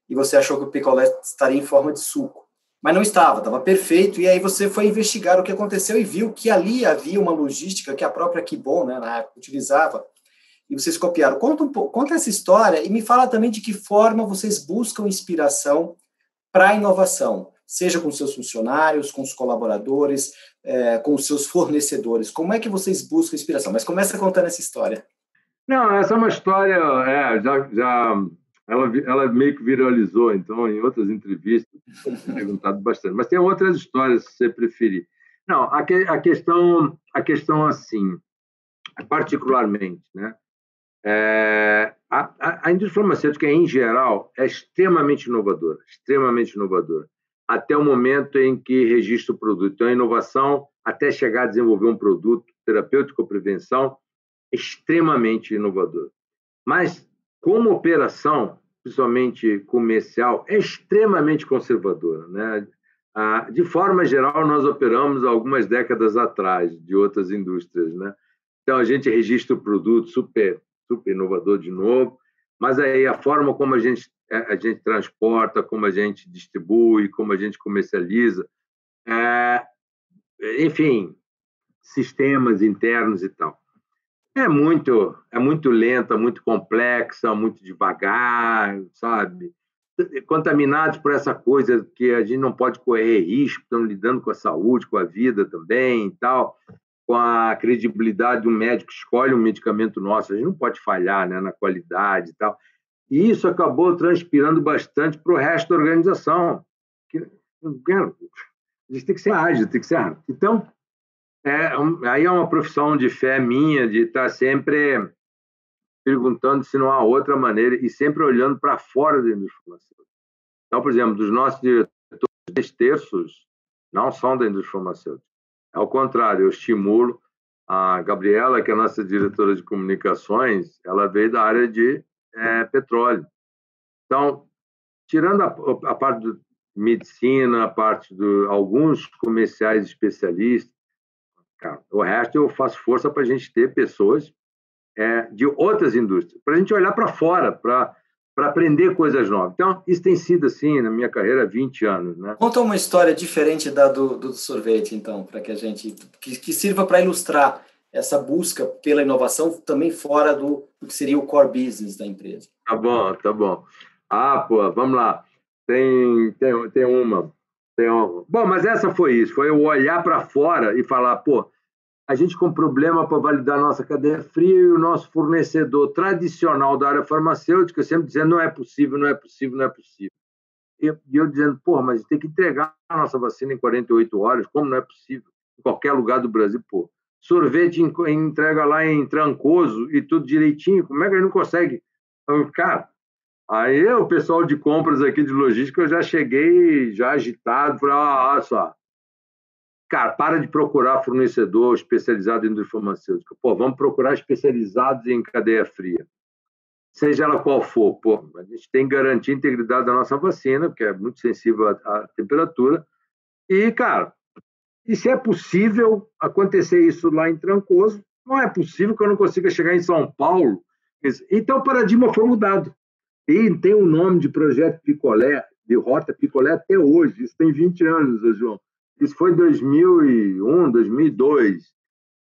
e você achou que o picolé estaria em forma de suco. Mas não estava, estava perfeito, e aí você foi investigar o que aconteceu e viu que ali havia uma logística que a própria Kibon, né, na época, utilizava, e vocês copiaram. Conta, um pouco, conta essa história e me fala também de que forma vocês buscam inspiração para a inovação, seja com seus funcionários, com os colaboradores, é, com os seus fornecedores. Como é que vocês buscam inspiração? Mas começa contando essa história. Não, essa é uma história, é, já, já ela, ela meio que viralizou, então, em outras entrevistas, perguntado bastante. Mas tem outras histórias, se você preferir. Não, a, que, a questão, a questão assim, particularmente, né? É, a, a, indústria farmacêutica, em geral, é extremamente inovadora, extremamente inovadora, até o momento em que registra o produto. Então, a inovação, até chegar a desenvolver um produto terapêutico ou prevenção, é extremamente inovadora. Mas, como operação, principalmente comercial, é extremamente conservadora. Né? De forma geral, nós operamos algumas décadas atrás de outras indústrias. Né? Então, a gente registra o produto super super inovador de novo, mas aí a forma como a gente a gente transporta, como a gente distribui, como a gente comercializa, é, enfim, sistemas internos e tal. É muito, é muito lenta, muito complexa, muito devagar, sabe? Contaminados por essa coisa que a gente não pode correr risco, estamos lidando com a saúde, com a vida também e tal com a credibilidade do médico escolhe um medicamento nosso, a gente não pode falhar né, na qualidade e tal. E isso acabou transpirando bastante para o resto da organização. Que, a gente tem que ser ágil, tem que ser ágil. Então, é, aí é uma profissão de fé minha, de estar sempre perguntando se não há outra maneira e sempre olhando para fora da indústria farmacêutica. Então, por exemplo, dos nossos diretores, dois terços não são da indústria farmacêutica. Ao contrário, eu estimulo a Gabriela, que é a nossa diretora de comunicações, ela veio da área de é, petróleo. Então, tirando a, a parte de medicina, a parte de alguns comerciais especialistas, cara, o resto eu faço força para a gente ter pessoas é, de outras indústrias, para a gente olhar para fora, para para aprender coisas novas. Então, isso tem sido assim na minha carreira há 20 anos. Né? Conta uma história diferente da do, do sorvete, então, para que a gente. que, que sirva para ilustrar essa busca pela inovação também fora do, do, que seria o core business da empresa. Tá bom, tá bom. Ah, pô, vamos lá. Tem, tem, tem uma. Tem uma. Bom, mas essa foi isso. Foi o olhar para fora e falar, pô, a gente com problema para validar nossa cadeia fria e o nosso fornecedor tradicional da área farmacêutica sempre dizendo não é possível, não é possível, não é possível. E eu dizendo, pô, mas tem que entregar a nossa vacina em 48 horas, como não é possível? Em qualquer lugar do Brasil, pô. Sorvete entrega lá em Trancoso e tudo direitinho, como é que ele não consegue? Cara, aí o pessoal de compras aqui de logística, eu já cheguei já agitado, falei, ah, olha só, Cara, para de procurar fornecedor especializado em indústria farmacêutica. Pô, vamos procurar especializados em cadeia fria. Seja ela qual for. Pô, a gente tem que garantir a integridade da nossa vacina, porque é muito sensível à, temperatura. E, cara, e se é possível acontecer isso lá em Trancoso, não é possível que eu não consiga chegar em São Paulo. Então, o paradigma foi mudado. E tem o nome de projeto Picolé, de Rota Picolé até hoje. Isso tem 20 anos, João. Isso foi 2001, 2002.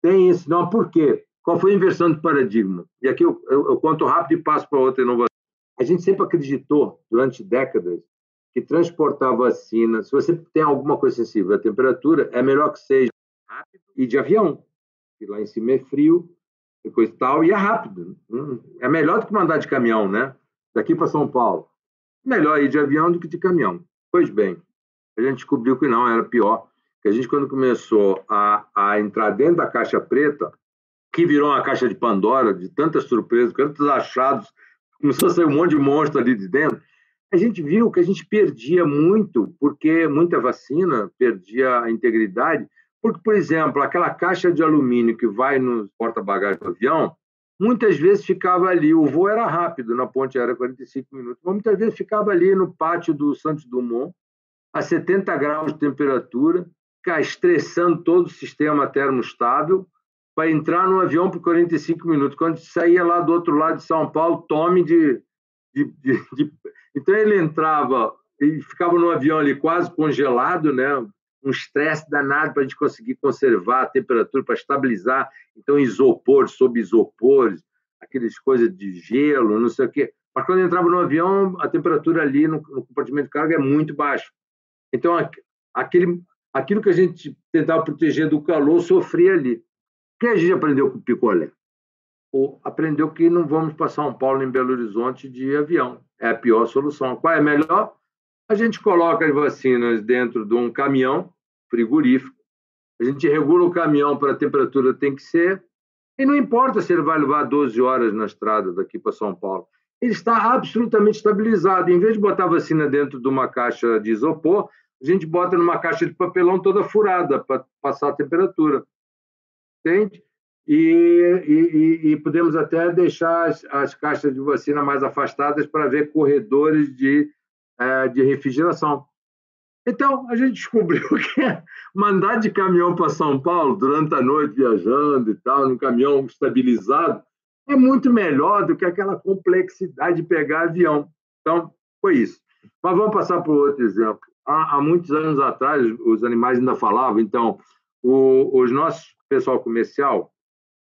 Tem esse nome, por quê? Qual foi a inversão de paradigma? E aqui eu, eu, eu conto rápido e passo para outra inovação. A gente sempre acreditou, durante décadas, que transportar vacina, se você tem alguma coisa sensível à temperatura, é melhor que seja rápido e de avião. E lá em cima é frio e tal, e é rápido. Hum, é melhor do que mandar de caminhão, né? Daqui para São Paulo. Melhor ir de avião do que de caminhão. Pois bem, a gente descobriu que não, era pior. Que a gente, quando começou a, a entrar dentro da caixa preta, que virou uma caixa de Pandora, de tantas surpresas, tantos achados, começou a sair um monte de monstro ali de dentro, a gente viu que a gente perdia muito, porque muita vacina perdia a integridade, porque, por exemplo, aquela caixa de alumínio que vai no porta-bagagem do avião, muitas vezes ficava ali, o voo era rápido, na ponte era 45 minutos, mas muitas vezes ficava ali no pátio do Santos Dumont, a 70 graus de temperatura, ficar estressando todo o sistema termostável para entrar no avião por 45 minutos. Quando saía lá do outro lado de São Paulo, tome de, de, de, de... Então ele entrava e ficava no avião ali quase congelado, né? um estresse danado para a gente conseguir conservar a temperatura, para estabilizar. Então, isopor, sob isopores, aquelas coisas de gelo, não sei o quê. Mas quando entrava no avião, a temperatura ali no, no compartimento de carga é muito baixa. Então, aquele, aquilo que a gente tentava proteger do calor sofria ali. O que a gente aprendeu com o picolé? Ou aprendeu que não vamos para São Paulo, em Belo Horizonte, de avião. É a pior solução. Qual é melhor? A gente coloca as vacinas dentro de um caminhão frigorífico, a gente regula o caminhão para a temperatura tem que ser, e não importa se ele vai levar 12 horas na estrada daqui para São Paulo. Ele está absolutamente estabilizado. Em vez de botar a vacina dentro de uma caixa de isopor, a gente bota numa caixa de papelão toda furada para passar a temperatura. Entende? E, e, e, podemos até deixar as, as, caixas de vacina mais afastadas para ver corredores de, é, de refrigeração. Então, a gente descobriu que mandar de caminhão para São Paulo durante a noite viajando e tal, num caminhão estabilizado, é muito melhor do que aquela complexidade de pegar avião. Então, foi isso. Mas vamos passar para outro exemplo há, há muitos anos atrás, os animais ainda falavam, então, o, os nossos pessoal comercial,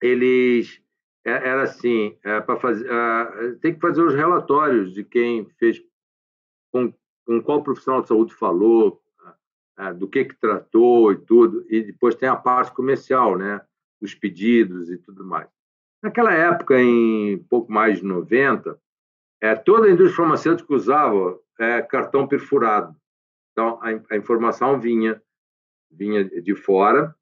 eles é, era assim, é, para fazer, é, tem que fazer os relatórios de quem fez, com, com qual profissional de saúde falou, é, do que que tratou e tudo, e depois tem a parte comercial, né, os pedidos e tudo mais. Naquela época, em pouco mais de 90, é, toda a indústria farmacêutica usava é, cartão perfurado. Então, a, a informação vinha, vinha de fora,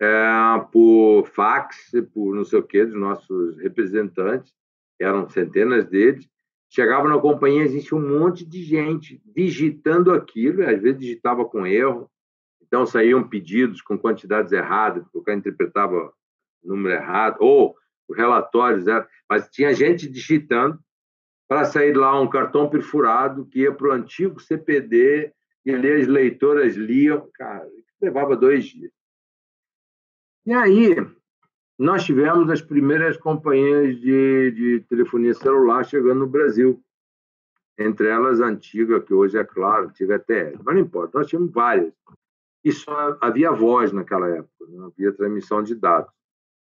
é, por fax, por não sei o quê, dos nossos representantes, eram centenas deles. Chegava na companhia, existia um monte de gente digitando aquilo, às vezes digitava com erro, então saíam pedidos com quantidades erradas, porque o cara interpretava o número errado, ou os relatórios eram. Mas tinha gente digitando para sair lá um cartão perfurado que ia para o antigo CPD e as leitoras liam, cara, levava dois dias. E aí, nós tivemos as primeiras companhias de, de telefonia celular chegando no Brasil. Entre elas a antiga, que hoje é claro, tive até, mas não importa, nós tínhamos várias. E só havia voz naquela época, não havia transmissão de dados.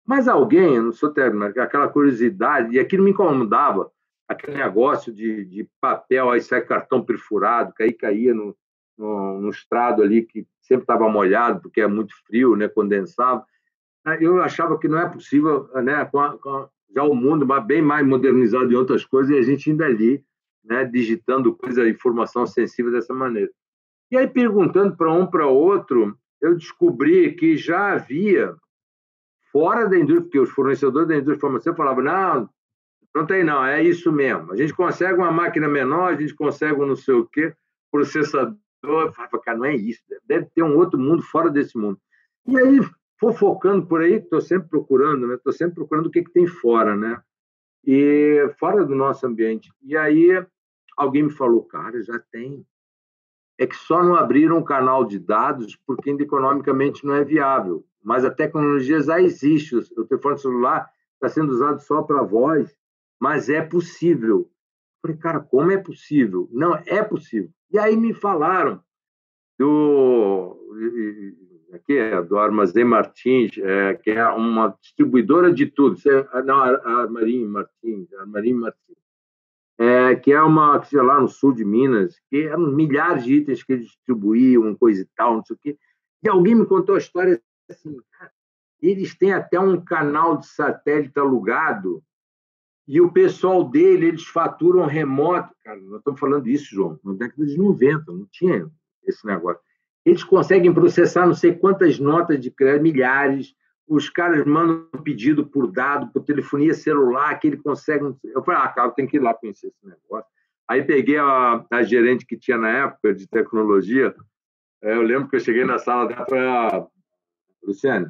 Mas alguém, eu não sou técnico, aquela curiosidade, e aquilo me incomodava, aquele negócio de, de papel, aí sai cartão perfurado, que aí caía no, no estrado ali que sempre estava molhado, porque é muito frio, né, condensava. Eu achava que não é possível, né, com a, com a, já o mundo bem mais modernizado em outras coisas, e a gente ainda ali, né, digitando coisa, informação sensível dessa maneira. E aí, perguntando para um para outro, eu descobri que já havia, fora da indústria, porque os fornecedores da indústria farmacêutica falavam, não, não tem não, é isso mesmo. A gente consegue uma máquina menor, a gente consegue um não sei o quê, processador. Eu falava, cara, não é isso, deve ter um outro mundo fora desse mundo. E aí, fofocando por aí, estou sempre procurando, né? Estou sempre procurando o que, que tem fora, né? E fora do nosso ambiente. E aí, alguém me falou, cara, já tem. É que só não abriram um canal de dados porque ainda economicamente não é viável. Mas a tecnologia já existe. O telefone celular está sendo usado só para voz mas é possível. falei, cara, como é possível? Não, é possível. E aí me falaram do aqui é do Armazém Martins, é, que é uma distribuidora de tudo. É, não, Armarim Martins, Armarim Martins. É, que é uma, que lá no sul de Minas, que eram milhares de itens que eles distribuíam, coisa e tal, não sei o quê. E alguém me contou a história assim, eles têm até um canal de satélite alugado e o pessoal dele, eles faturam remoto. Cara, nós estamos falando disso, João, na década de 90, não tinha esse negócio. Eles conseguem processar não sei quantas notas de crédito, milhares. Os caras mandam um pedido por dado, por telefonia celular, que ele consegue. Eu falei, ah, cara, tem que ir lá conhecer esse negócio. Aí peguei a, a gerente que tinha na época de tecnologia. É, eu lembro que eu cheguei na sala dela e falei, ah, Luciane,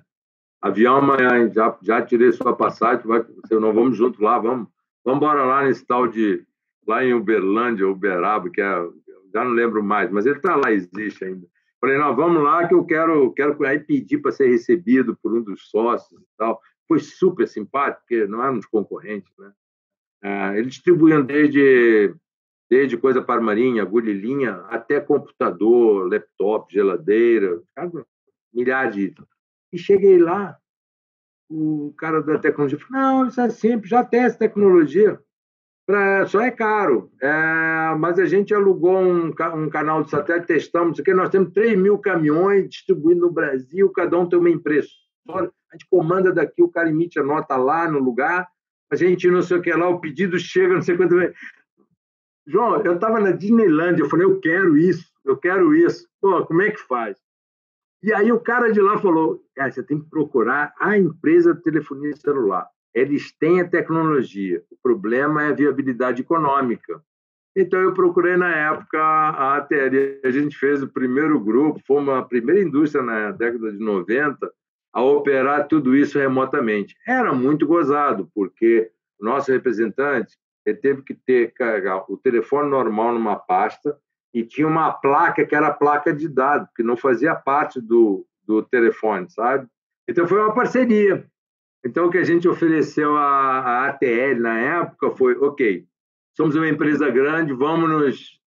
avião amanhã, já, já tirei sua passagem, vai, não vamos junto lá, vamos, vamos embora lá nesse tal de, lá em Uberlândia, Uberaba, que é, já não lembro mais, mas ele está lá, existe ainda. Falei, não, vamos lá que eu quero, quero aí pedir para ser recebido por um dos sócios e tal. Foi super simpático, porque não éramos concorrentes, né? É, eles distribuíam desde, desde coisa para marinha, agulha linha, até computador, laptop, geladeira, milhares de itens. E cheguei lá, o cara da tecnologia falou: não, isso é simples, já tem essa tecnologia. Pra, só é caro. É, mas a gente alugou um, um canal de satélite, testamos, que nós temos 3 mil caminhões distribuindo no Brasil, cada um tem uma impressora, a gente comanda daqui, o cara emite a nota lá no lugar, a gente não sei o que lá, o pedido chega, não sei quanto. João, eu estava na Disneylandia, eu falei, eu quero isso, eu quero isso. Pô, como é que faz? E aí o cara de lá falou: ah, você tem que procurar a empresa de telefonia celular. Eles têm a tecnologia. O problema é a viabilidade econômica. Então eu procurei na época a ATL. A gente fez o primeiro grupo, foi uma primeira indústria na década de 90 a operar tudo isso remotamente. Era muito gozado, porque nosso representante teve que ter carregar o telefone normal numa pasta, e tinha uma placa que era placa de dados, que não fazia parte do, do telefone, sabe? Então foi uma parceria. Então o que a gente ofereceu à, à ATL na época foi, ok, somos uma empresa grande, vamos nos,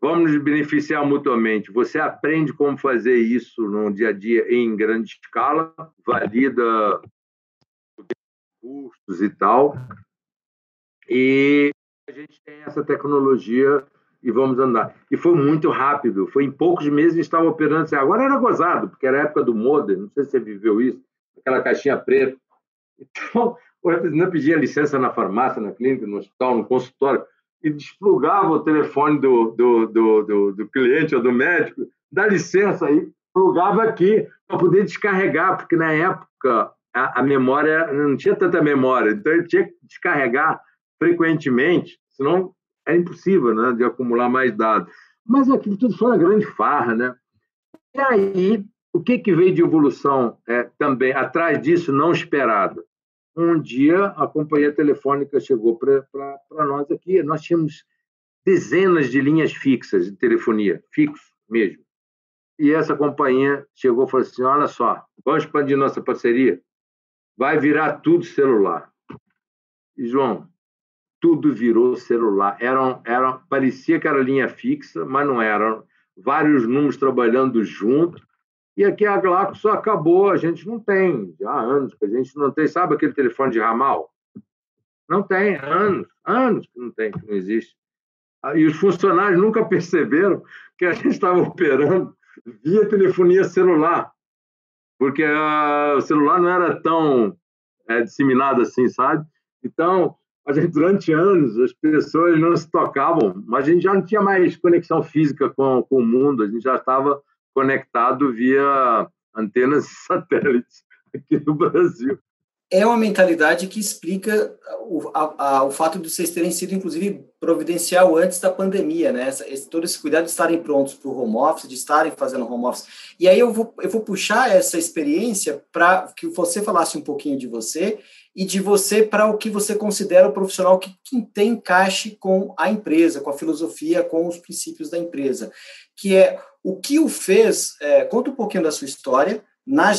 vamos nos beneficiar mutuamente. Você aprende como fazer isso no dia a dia em grande escala, valida custos e tal, e a gente tem essa tecnologia e vamos andar. E foi muito rápido, foi em poucos meses estava operando. Assim, agora era gozado, porque era a época do modem, não sei se você viveu isso, aquela caixinha preta. Então, o representante pedia licença na farmácia, na clínica, no hospital, no consultório, e desplugava o telefone do, do, do, do, do cliente ou do médico, dá licença aí, plugava aqui para poder descarregar, porque na época a, a memória não tinha tanta memória, então ele tinha que descarregar frequentemente, senão era impossível né, de acumular mais dados. Mas aquilo tudo foi uma grande farra. Né? E aí, o que, que veio de evolução é, também, atrás disso, não esperado? Um dia, a companhia telefônica chegou para nós aqui, nós tínhamos dezenas de linhas fixas de telefonia, fixo mesmo. E essa companhia chegou e falou assim: olha só, vamos expandir nossa parceria, vai virar tudo celular. E, João, tudo virou celular. Era, era, parecia que era linha fixa, mas não era. Vários números trabalhando junto. E aqui a Glaxo acabou, a gente não tem, há anos que a gente não tem. Sabe aquele telefone de ramal? Não tem, anos, anos que não tem, que não existe. Ah, e os funcionários nunca perceberam que a gente estava operando via telefonia celular, porque uh, o celular não era tão é, disseminado assim, sabe? Então, a gente, durante anos, as pessoas não se tocavam, mas a gente já não tinha mais conexão física com, com o mundo, a gente já estava conectado via antenas e satélites aqui no Brasil é uma mentalidade que explica o, a, a, o fato de vocês terem sido, inclusive, providencial antes da pandemia, né? Essa, esse, todo esse cuidado de estarem prontos para o home office, de estarem fazendo home office. E aí eu vou, eu vou puxar essa experiência para que você falasse um pouquinho de você e de você para o que você considera o profissional que, que tem encaixe com a empresa, com a filosofia, com os princípios da empresa, que é o que o fez, é, conta um pouquinho da sua história, na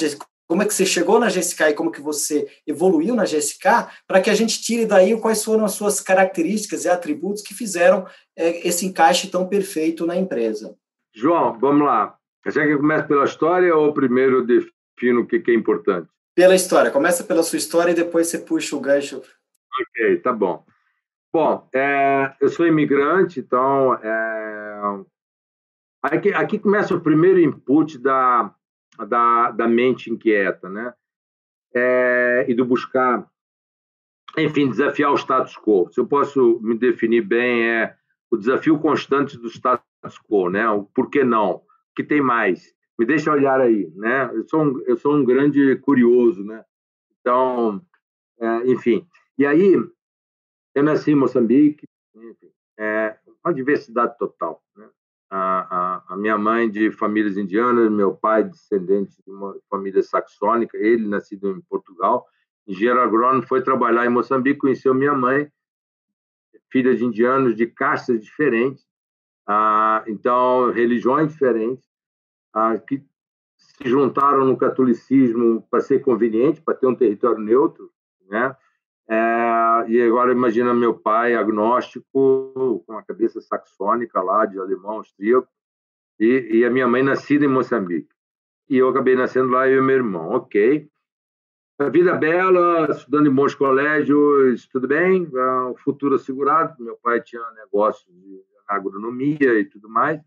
como é que você chegou na GSK e como que você evoluiu na GSK, para que a gente tire daí quais foram as suas características e atributos que fizeram é, esse encaixe tão perfeito na empresa. João, vamos lá. Você quer que comece pela história ou primeiro defino o que, que é importante? Pela história. Começa pela sua história e depois você puxa o gancho. Ok, tá bom. Bom, é, eu sou imigrante, então é, aqui, aqui começa o primeiro input da, da, da mente inquieta, né? É, e do buscar, enfim, desafiar o status quo. Se eu posso me definir bem, é o desafio constante do status quo, né? O por que não? O que tem mais? Me deixa olhar aí, né? Eu sou um, eu sou um grande curioso, né? Então, é, enfim. E aí, eu nasci em Moçambique, enfim, é uma diversidade total, né? a, a, a, minha mãe de famílias indianas, meu pai descendente de uma família saxônica, ele nascido em Portugal, engenheiro agrônomo, foi trabalhar em Moçambique, conheceu minha mãe, filha de indianos de castas diferentes, ah, então religiões diferentes, ah, que se juntaram no catolicismo para ser conveniente, para ter um território neutro, né? É, e agora imagina meu pai agnóstico, com a cabeça saxônica lá, de alemão austríaco, e, e, a minha mãe nascida em Moçambique. E eu acabei nascendo lá, eu e meu irmão. Ok. A vida bela, estudando em bons colégios, tudo bem, o futuro assegurado. Meu pai tinha negócio de agronomia e tudo mais.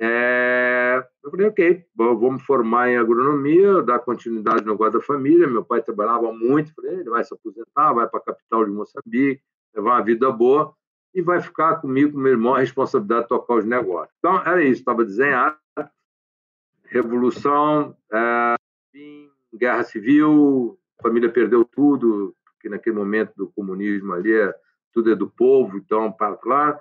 É, eu falei, ok, vou me formar em agronomia, dar continuidade no negócio da família. Meu pai trabalhava muito, falei, ele vai se aposentar, vai para a capital de Moçambique, levar uma vida boa e vai ficar comigo, com meu irmão, a responsabilidade de tocar os negócios. Então, era isso, estava desenhado. Revolução, é, fim, guerra civil, a família perdeu tudo, porque naquele momento do comunismo ali, é, tudo é do povo, então, para lá.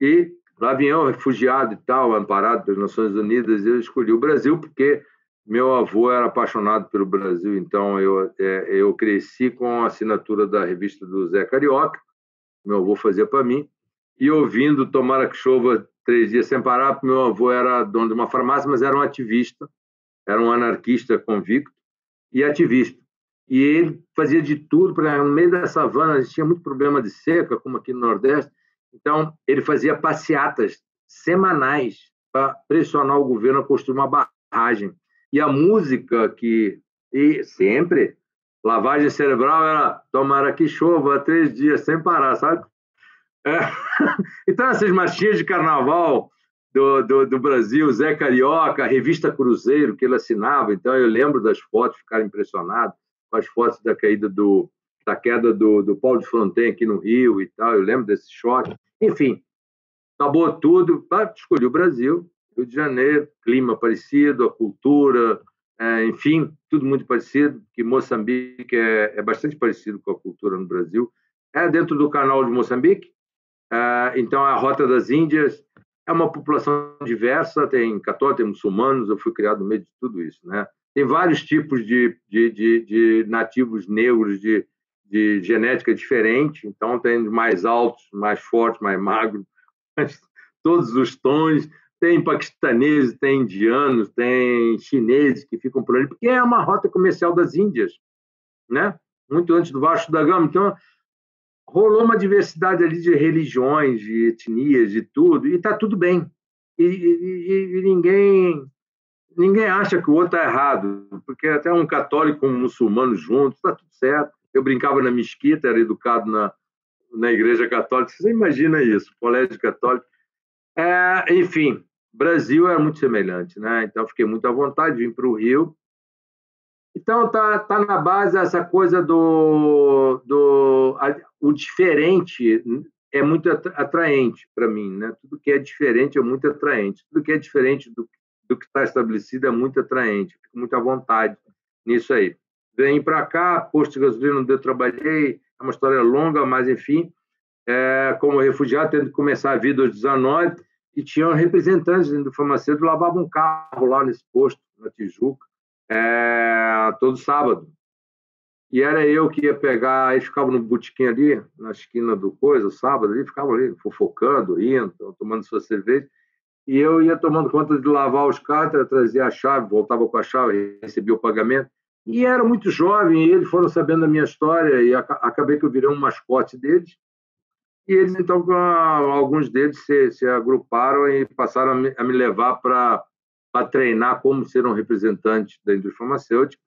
E Vinha um refugiado e tal, amparado pelas Nações Unidas, eu escolhi o Brasil porque meu avô era apaixonado pelo Brasil, então eu, é, eu cresci com a assinatura da revista do Zé Carioca, meu avô fazia para mim, e ouvindo Tomara que Chova três dias sem parar, porque meu avô era dono de uma farmácia, mas era um ativista, era um anarquista convicto e ativista. E ele fazia de tudo para no meio da savana, a gente tinha muito problema de seca, como aqui no Nordeste, então, ele fazia passeatas semanais para pressionar o governo a construir uma barragem. E a música que e sempre lavagem cerebral era tomara que chova três dias sem parar, sabe? É. Então, essas marchinhas de carnaval do, do, do, Brasil, Zé Carioca, a revista Cruzeiro, que ele assinava, então eu lembro das fotos, ficar impressionado com as fotos da caída do, da queda do, do Paulo de Fronten aqui no Rio e tal, eu lembro desse choque. Enfim, acabou tudo, escolhi o Brasil, Rio de Janeiro, clima parecido, a cultura, é, enfim, tudo muito parecido, que Moçambique é, é, bastante parecido com a cultura no Brasil. É dentro do canal de Moçambique, é, então a Rota das Índias é uma população diversa, tem católicos, tem muçulmanos, eu fui criado no meio de tudo isso, né? Tem vários tipos de, de, de, de nativos negros, de, de genética diferente, então tem mais altos, mais fortes, mais magros, todos os tons. Tem paquistaneses, tem indianos, tem chineses que ficam por ali, porque é uma rota comercial das Índias, né? Muito antes do Vasco da Gama. Então, rolou uma diversidade ali de religiões, de etnias, de tudo, e está tudo bem. E, e, e, ninguém ninguém acha que o outro está errado, porque até um católico e um muçulmano juntos, está tudo certo eu brincava na mesquita, era educado na, na Igreja Católica. Você imagina isso, colégio católico. É, enfim, Brasil é muito semelhante, né? Então fiquei muito à vontade, vim para o Rio. Então tá, tá na base essa coisa do, do a, o diferente é muito atraente para mim, né? Tudo que é diferente é muito atraente. Tudo que é diferente do, do que está estabelecido é muito atraente. Fico muito à vontade nisso aí. Vem para cá, posto de gasolina onde eu trabalhei, é uma história longa, mas enfim, é, como refugiado, tendo que começar a vida aos 19, e tinham representantes do farmacêutico lavavam um carro lá nesse posto, na Tijuca, é, todo sábado. E era eu que ia pegar, aí ficava no botequim ali, na esquina do coisa, sábado, ali, ficava ali, fofocando, rindo, tomando sua cerveja. E eu ia tomando conta de lavar os carros, trazia a chave, voltava com a chave, recebia o pagamento. E era muito jovem, e eles foram sabendo da minha história, e acabei que eu virei um mascote deles. E eles, então, alguns deles se, se agruparam e passaram a me, a me levar para treinar como ser um representante da indústria farmacêutica.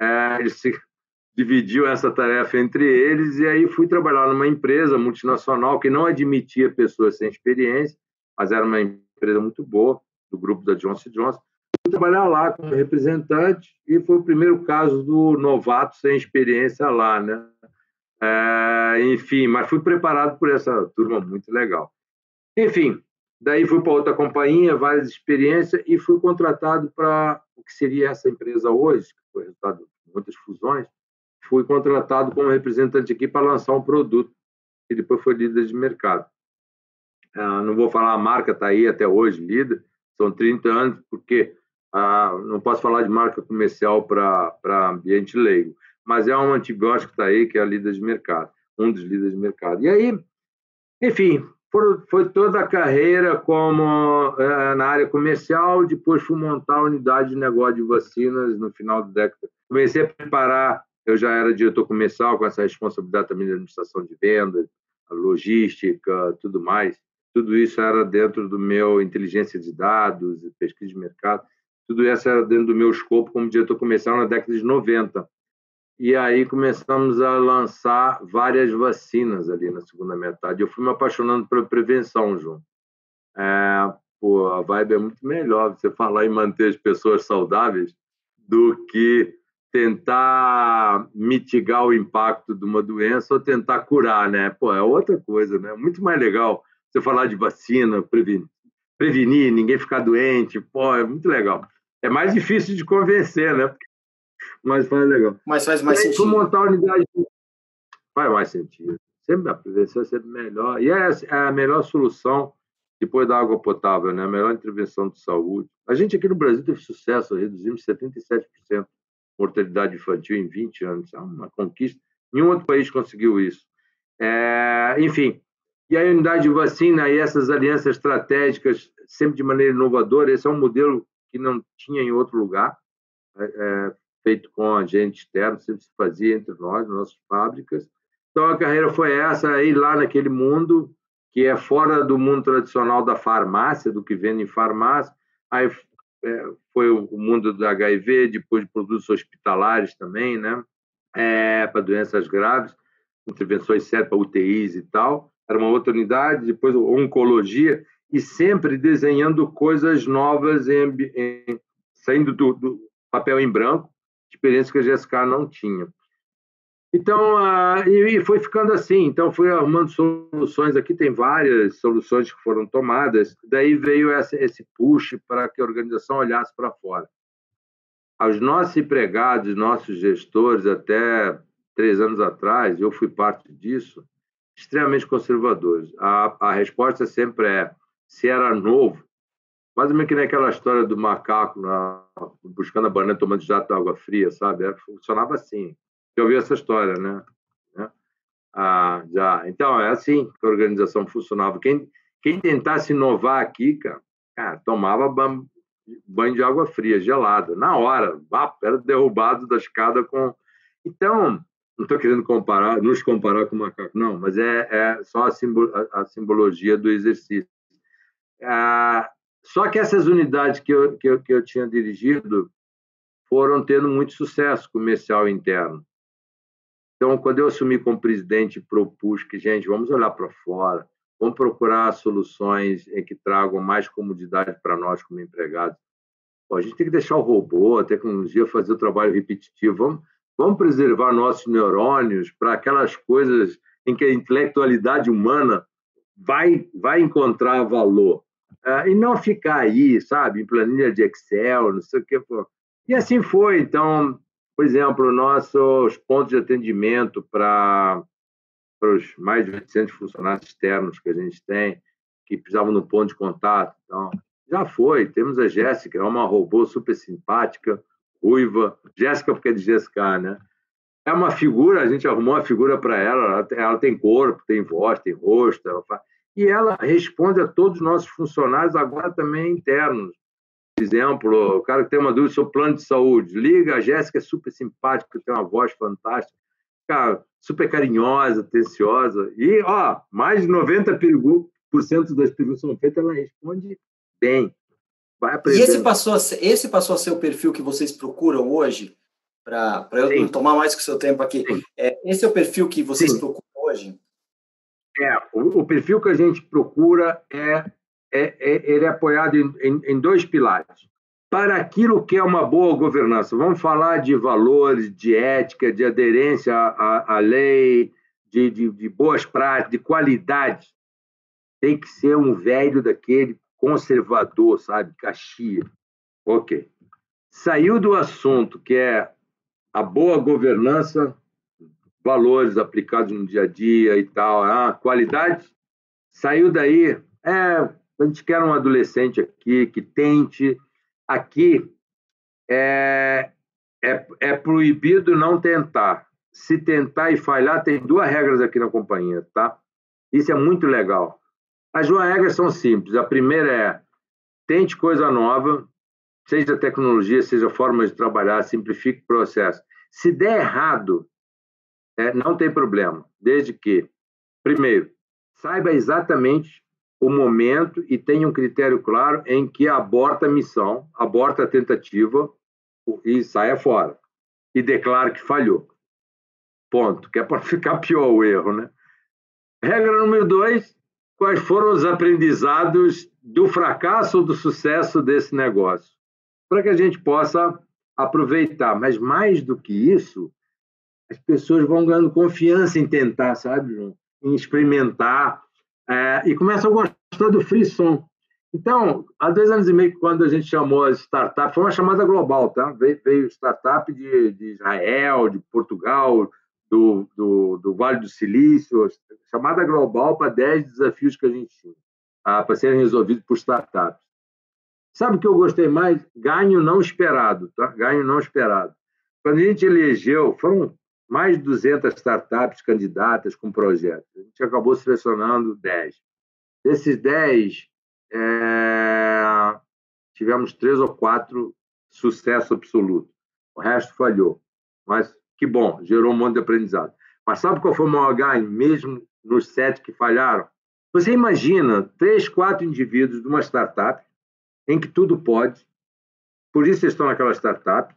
É, eles se dividiu essa tarefa entre eles e aí fui trabalhar numa empresa multinacional que não admitia pessoas sem experiência, mas era uma empresa muito boa, do grupo da Johnson Johnson. Trabalhar lá como representante e foi o primeiro caso do novato sem experiência lá, né? É, enfim, mas fui preparado por essa turma muito legal. Enfim, daí fui para outra companhia, várias experiências e fui contratado para o que seria essa empresa hoje, que foi resultado de muitas fusões, fui contratado como representante aqui para lançar um produto, e depois foi líder de mercado. Ah, não vou falar a marca, está aí até hoje, líder, são 30 anos, porque ah, não posso falar de marca comercial para ambiente leigo, mas é um antibiótico que está aí, que é a líder de mercado, um dos líderes de mercado. E aí, enfim, foi toda a carreira como é, na área comercial, depois fui montar a unidade de negócio de vacinas no final da década. Comecei a preparar eu já era diretor comercial com essa responsabilidade também da administração de vendas, logística, tudo mais. Tudo isso era dentro do meu inteligência de dados, pesquisa de mercado. Tudo isso era dentro do meu escopo como diretor comercial na década de 90. E aí começamos a lançar várias vacinas ali na segunda metade. Eu fui me apaixonando pela prevenção, João. É, pô, a vibe é muito melhor você falar em manter as pessoas saudáveis do que tentar mitigar o impacto de uma doença ou tentar curar, né? Pô, é outra coisa, né? Muito mais legal você falar de vacina, prevenir, prevenir ninguém ficar doente, pô, é muito legal. É mais difícil de convencer, né? Mas faz legal. Mas faz mais sentido. montar a unidade faz mais sentido. Sempre a prevenção é sempre melhor. E é, é a melhor solução depois da água potável, né? A melhor intervenção de saúde. A gente aqui no Brasil teve sucesso, reduzimos 77% mortalidade infantil em 20 anos. É uma conquista. Nenhum outro país conseguiu isso. É, enfim, e a unidade de vacina e essas alianças estratégicas, sempre de maneira inovadora, esse é um modelo que não tinha em outro lugar, é, é, feito com agente externo, sempre se fazia entre nós, nossas fábricas. Então, a carreira foi essa, ir lá naquele mundo que é fora do mundo tradicional da farmácia, do que vende em farmácia, aí é, foi o mundo do HIV, depois de produtos hospitalares também, né? É, para doenças graves, intervenções sérias para UTIs e tal. Era uma outra unidade, depois oncologia, e sempre desenhando coisas novas, em, em, saindo do, do papel em branco, experiência que a GSK não tinha. Então, e, foi ficando assim. Então, fui arrumando soluções. Aqui tem várias soluções que foram tomadas. Daí veio essa, esse push para que a organização olhasse para fora. Aos nossos empregados, nossos gestores, até três anos atrás, eu fui parte disso, extremamente conservadores. A, a resposta sempre é: se era novo, mais ou menos que nem aquela história do macaco na, buscando a banana tomando jato de água fria, sabe? Era, funcionava assim já ouviu essa história, né? né? Ah, já. Então, é assim que a organização funcionava. Quem, quem tentasse inovar aqui, cara, cara tomava banho de água fria, gelada, na hora. era derrubado da escada com. Então, não estou querendo comparar, nos comparar com o macaco, não, mas é, é só a, a, a simbologia do exercício. Ah, só que essas unidades que eu, que eu, que eu tinha dirigido foram tendo muito sucesso comercial interno. Então, quando eu assumi como presidente, propus que, gente, vamos olhar para fora, vamos procurar soluções que tragam mais comodidade para nós como empregados. Pô, a gente tem que deixar o robô, a tecnologia fazer o trabalho repetitivo. Vamos, vamos preservar nossos neurônios para aquelas coisas em que a intelectualidade humana vai, vai encontrar valor. Uh, e não ficar aí, sabe, em planilha de Excel, não sei o. Pô. E assim foi. Então, por exemplo, nossos pontos de atendimento para os mais de 800 funcionários externos que a gente tem, que precisavam no ponto de contato. Então, já foi. Temos a Jéssica, é uma robô super simpática, ruiva. Jéssica, porque é de GSK, né? É uma figura, a gente arrumou uma figura para ela, ela tem corpo, tem voz, tem rosto, ela faz, e ela responde a todos os nossos funcionários, agora também internos exemplo, o cara que tem uma dúvida sobre plano de saúde, liga, a Jéssica é super simpática, tem uma voz fantástica, cara, super carinhosa, atenciosa, e, ó, mais de 90% das perguntas são feitas, ela responde bem. Vai. E esse passou, a ser, esse passou a ser o perfil que vocês procuram hoje? Para eu Sim. não tomar mais que o seu tempo aqui. É, esse é o perfil que vocês Sim. procuram hoje? É, o, o perfil que a gente procura é é, é, ele é apoiado em, em, em dois pilares. Para aquilo que é uma boa governança, vamos falar de valores, de ética, de aderência à, à lei, de, de, de boas práticas, de qualidade. Tem que ser um velho daquele conservador, sabe? Caxia. Ok. Saiu do assunto que é a boa governança, valores aplicados no dia a dia e tal, a qualidade. Saiu daí, é a gente quer um adolescente aqui que tente. Aqui é, é, é proibido não tentar. Se tentar e falhar, tem duas regras aqui na companhia, tá? Isso é muito legal. As duas regras são simples. A primeira é tente coisa nova, seja tecnologia, seja forma de trabalhar, simplifique o processo. Se der errado, é, não tem problema, desde que, primeiro, saiba exatamente o momento e tenha um critério claro em que aborta a missão, aborta a tentativa e saia fora. E declara que falhou. Ponto. Que é para ficar pior o erro, né? Regra número dois: quais foram os aprendizados do fracasso ou do sucesso desse negócio? Para que a gente possa aproveitar. Mas mais do que isso, as pessoas vão ganhando confiança em tentar, sabe, João? Em experimentar, é, e começam a gostar do frisson. Então, há dois anos e meio, quando a gente chamou as startups, foi uma chamada global, tá? Veio, veio startup de, de Israel, de Portugal, do, do, do, Vale do Silício, chamada global para 10 desafios que a gente tinha, ah, para serem resolvidos por startups. Sabe o que eu gostei mais? Ganho não esperado, tá? Ganho não esperado. Quando a gente elegeu, foram mais de 200 startups candidatas com projetos. A gente acabou selecionando 10. Desses 10, é... tivemos três ou quatro sucesso absoluto. O resto falhou. Mas que bom, gerou um monte de aprendizado. Mas sabe qual foi o maior ganho, mesmo nos sete que falharam? Você imagina três, quatro indivíduos de uma startup em que tudo pode, por isso eles estão naquela startup,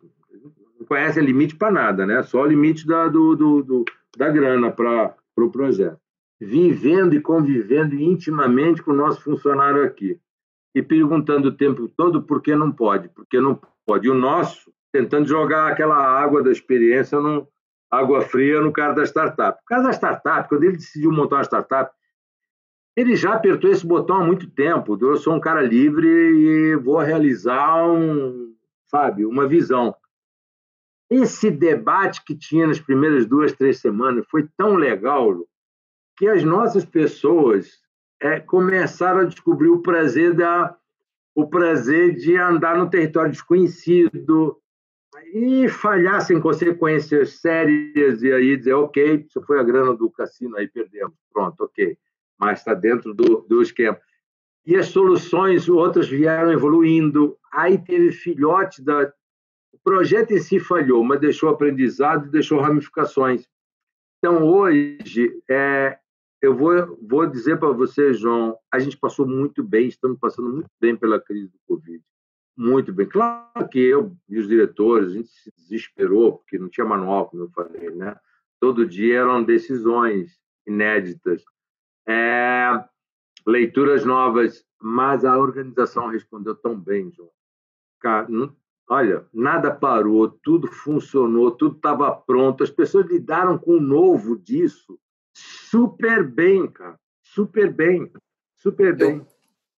não conhecem limite para nada, né? Só o limite da, do, do, do da grana para o pro projeto. Vivendo e convivendo intimamente com o nosso funcionário aqui. E perguntando o tempo todo por que não pode, por que não pode. E o nosso, tentando jogar aquela água da experiência, no, água fria no cara da startup. O cara da startup, quando ele decidiu montar uma startup, ele já apertou esse botão há muito tempo. Eu sou um cara livre e vou realizar um, sabe, uma visão. Esse debate que tinha nas primeiras duas, três semanas foi tão legal que as nossas pessoas é, começaram a descobrir o prazer da o prazer de andar no território desconhecido e falhar sem consequências sérias e aí dizer ok isso foi a grana do cassino aí perdemos. Pronto ok. Mas está dentro do, do esquema. E as soluções outras vieram evoluindo. Aí teve filhote da o projeto em si falhou, mas deixou aprendizado e deixou ramificações. Então, hoje, é, eu vou, vou dizer para você, João, a gente passou muito bem, estamos passando muito bem pela crise do Covid. Muito bem. Claro que eu e os diretores, a gente se desesperou, porque não tinha manual, como eu falei, né? Todo dia eram decisões inéditas, é, leituras novas, mas a organização respondeu tão bem, João. Olha, nada parou, tudo funcionou, tudo estava pronto, as pessoas lidaram com o novo disso super bem, cara, super bem, super bem.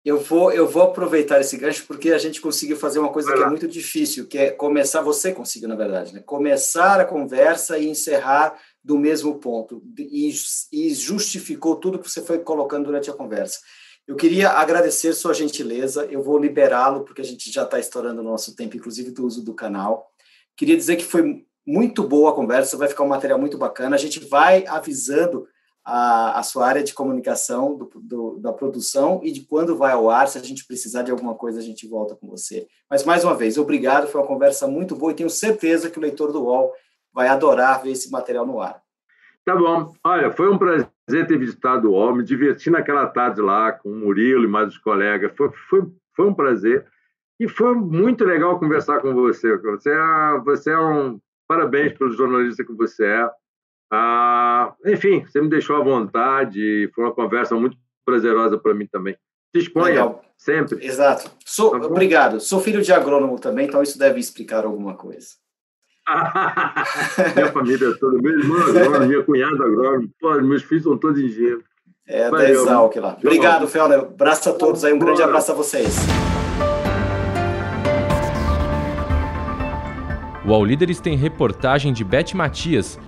Eu vou, eu vou aproveitar esse gancho porque a gente conseguiu fazer uma coisa que é muito difícil, que é começar, você conseguiu, na verdade, né? começar a conversa e encerrar do mesmo ponto, e, e justificou tudo que você foi colocando durante a conversa. Eu queria agradecer sua gentileza, eu vou liberá-lo, porque a gente já está estourando o nosso tempo, inclusive do uso do canal. Queria dizer que foi muito boa a conversa, vai ficar um material muito bacana. A gente vai avisando a, a sua área de comunicação do, do, da produção e de quando vai ao ar. Se a gente precisar de alguma coisa, a gente volta com você. Mas, mais uma vez, obrigado. Foi uma conversa muito boa e tenho certeza que o leitor do UOL vai adorar ver esse material no ar. Tá bom. Olha, foi um prazer ter visitado o UOL, me diverti naquela tarde lá com o Murilo e mais os colegas. Foi, foi, foi um prazer. E foi muito legal conversar com você. Você é, você é um. Parabéns pelo jornalista que você é. Ah, enfim, você me deixou à vontade, foi uma conversa muito prazerosa para mim também. Se exponha, Legal. sempre. Exato. Sou, tá obrigado. Sou filho de agrônomo também, então isso deve explicar alguma coisa. minha família é toda, meu irmão agrônomo, minha cunhada agrônomo, Pô, meus filhos são todos engenheiros. É, da Exalc lá. Obrigado, Felder. Abraço a todos aí, um grande abraço a vocês. O All Líderes tem reportagem de Beth Matias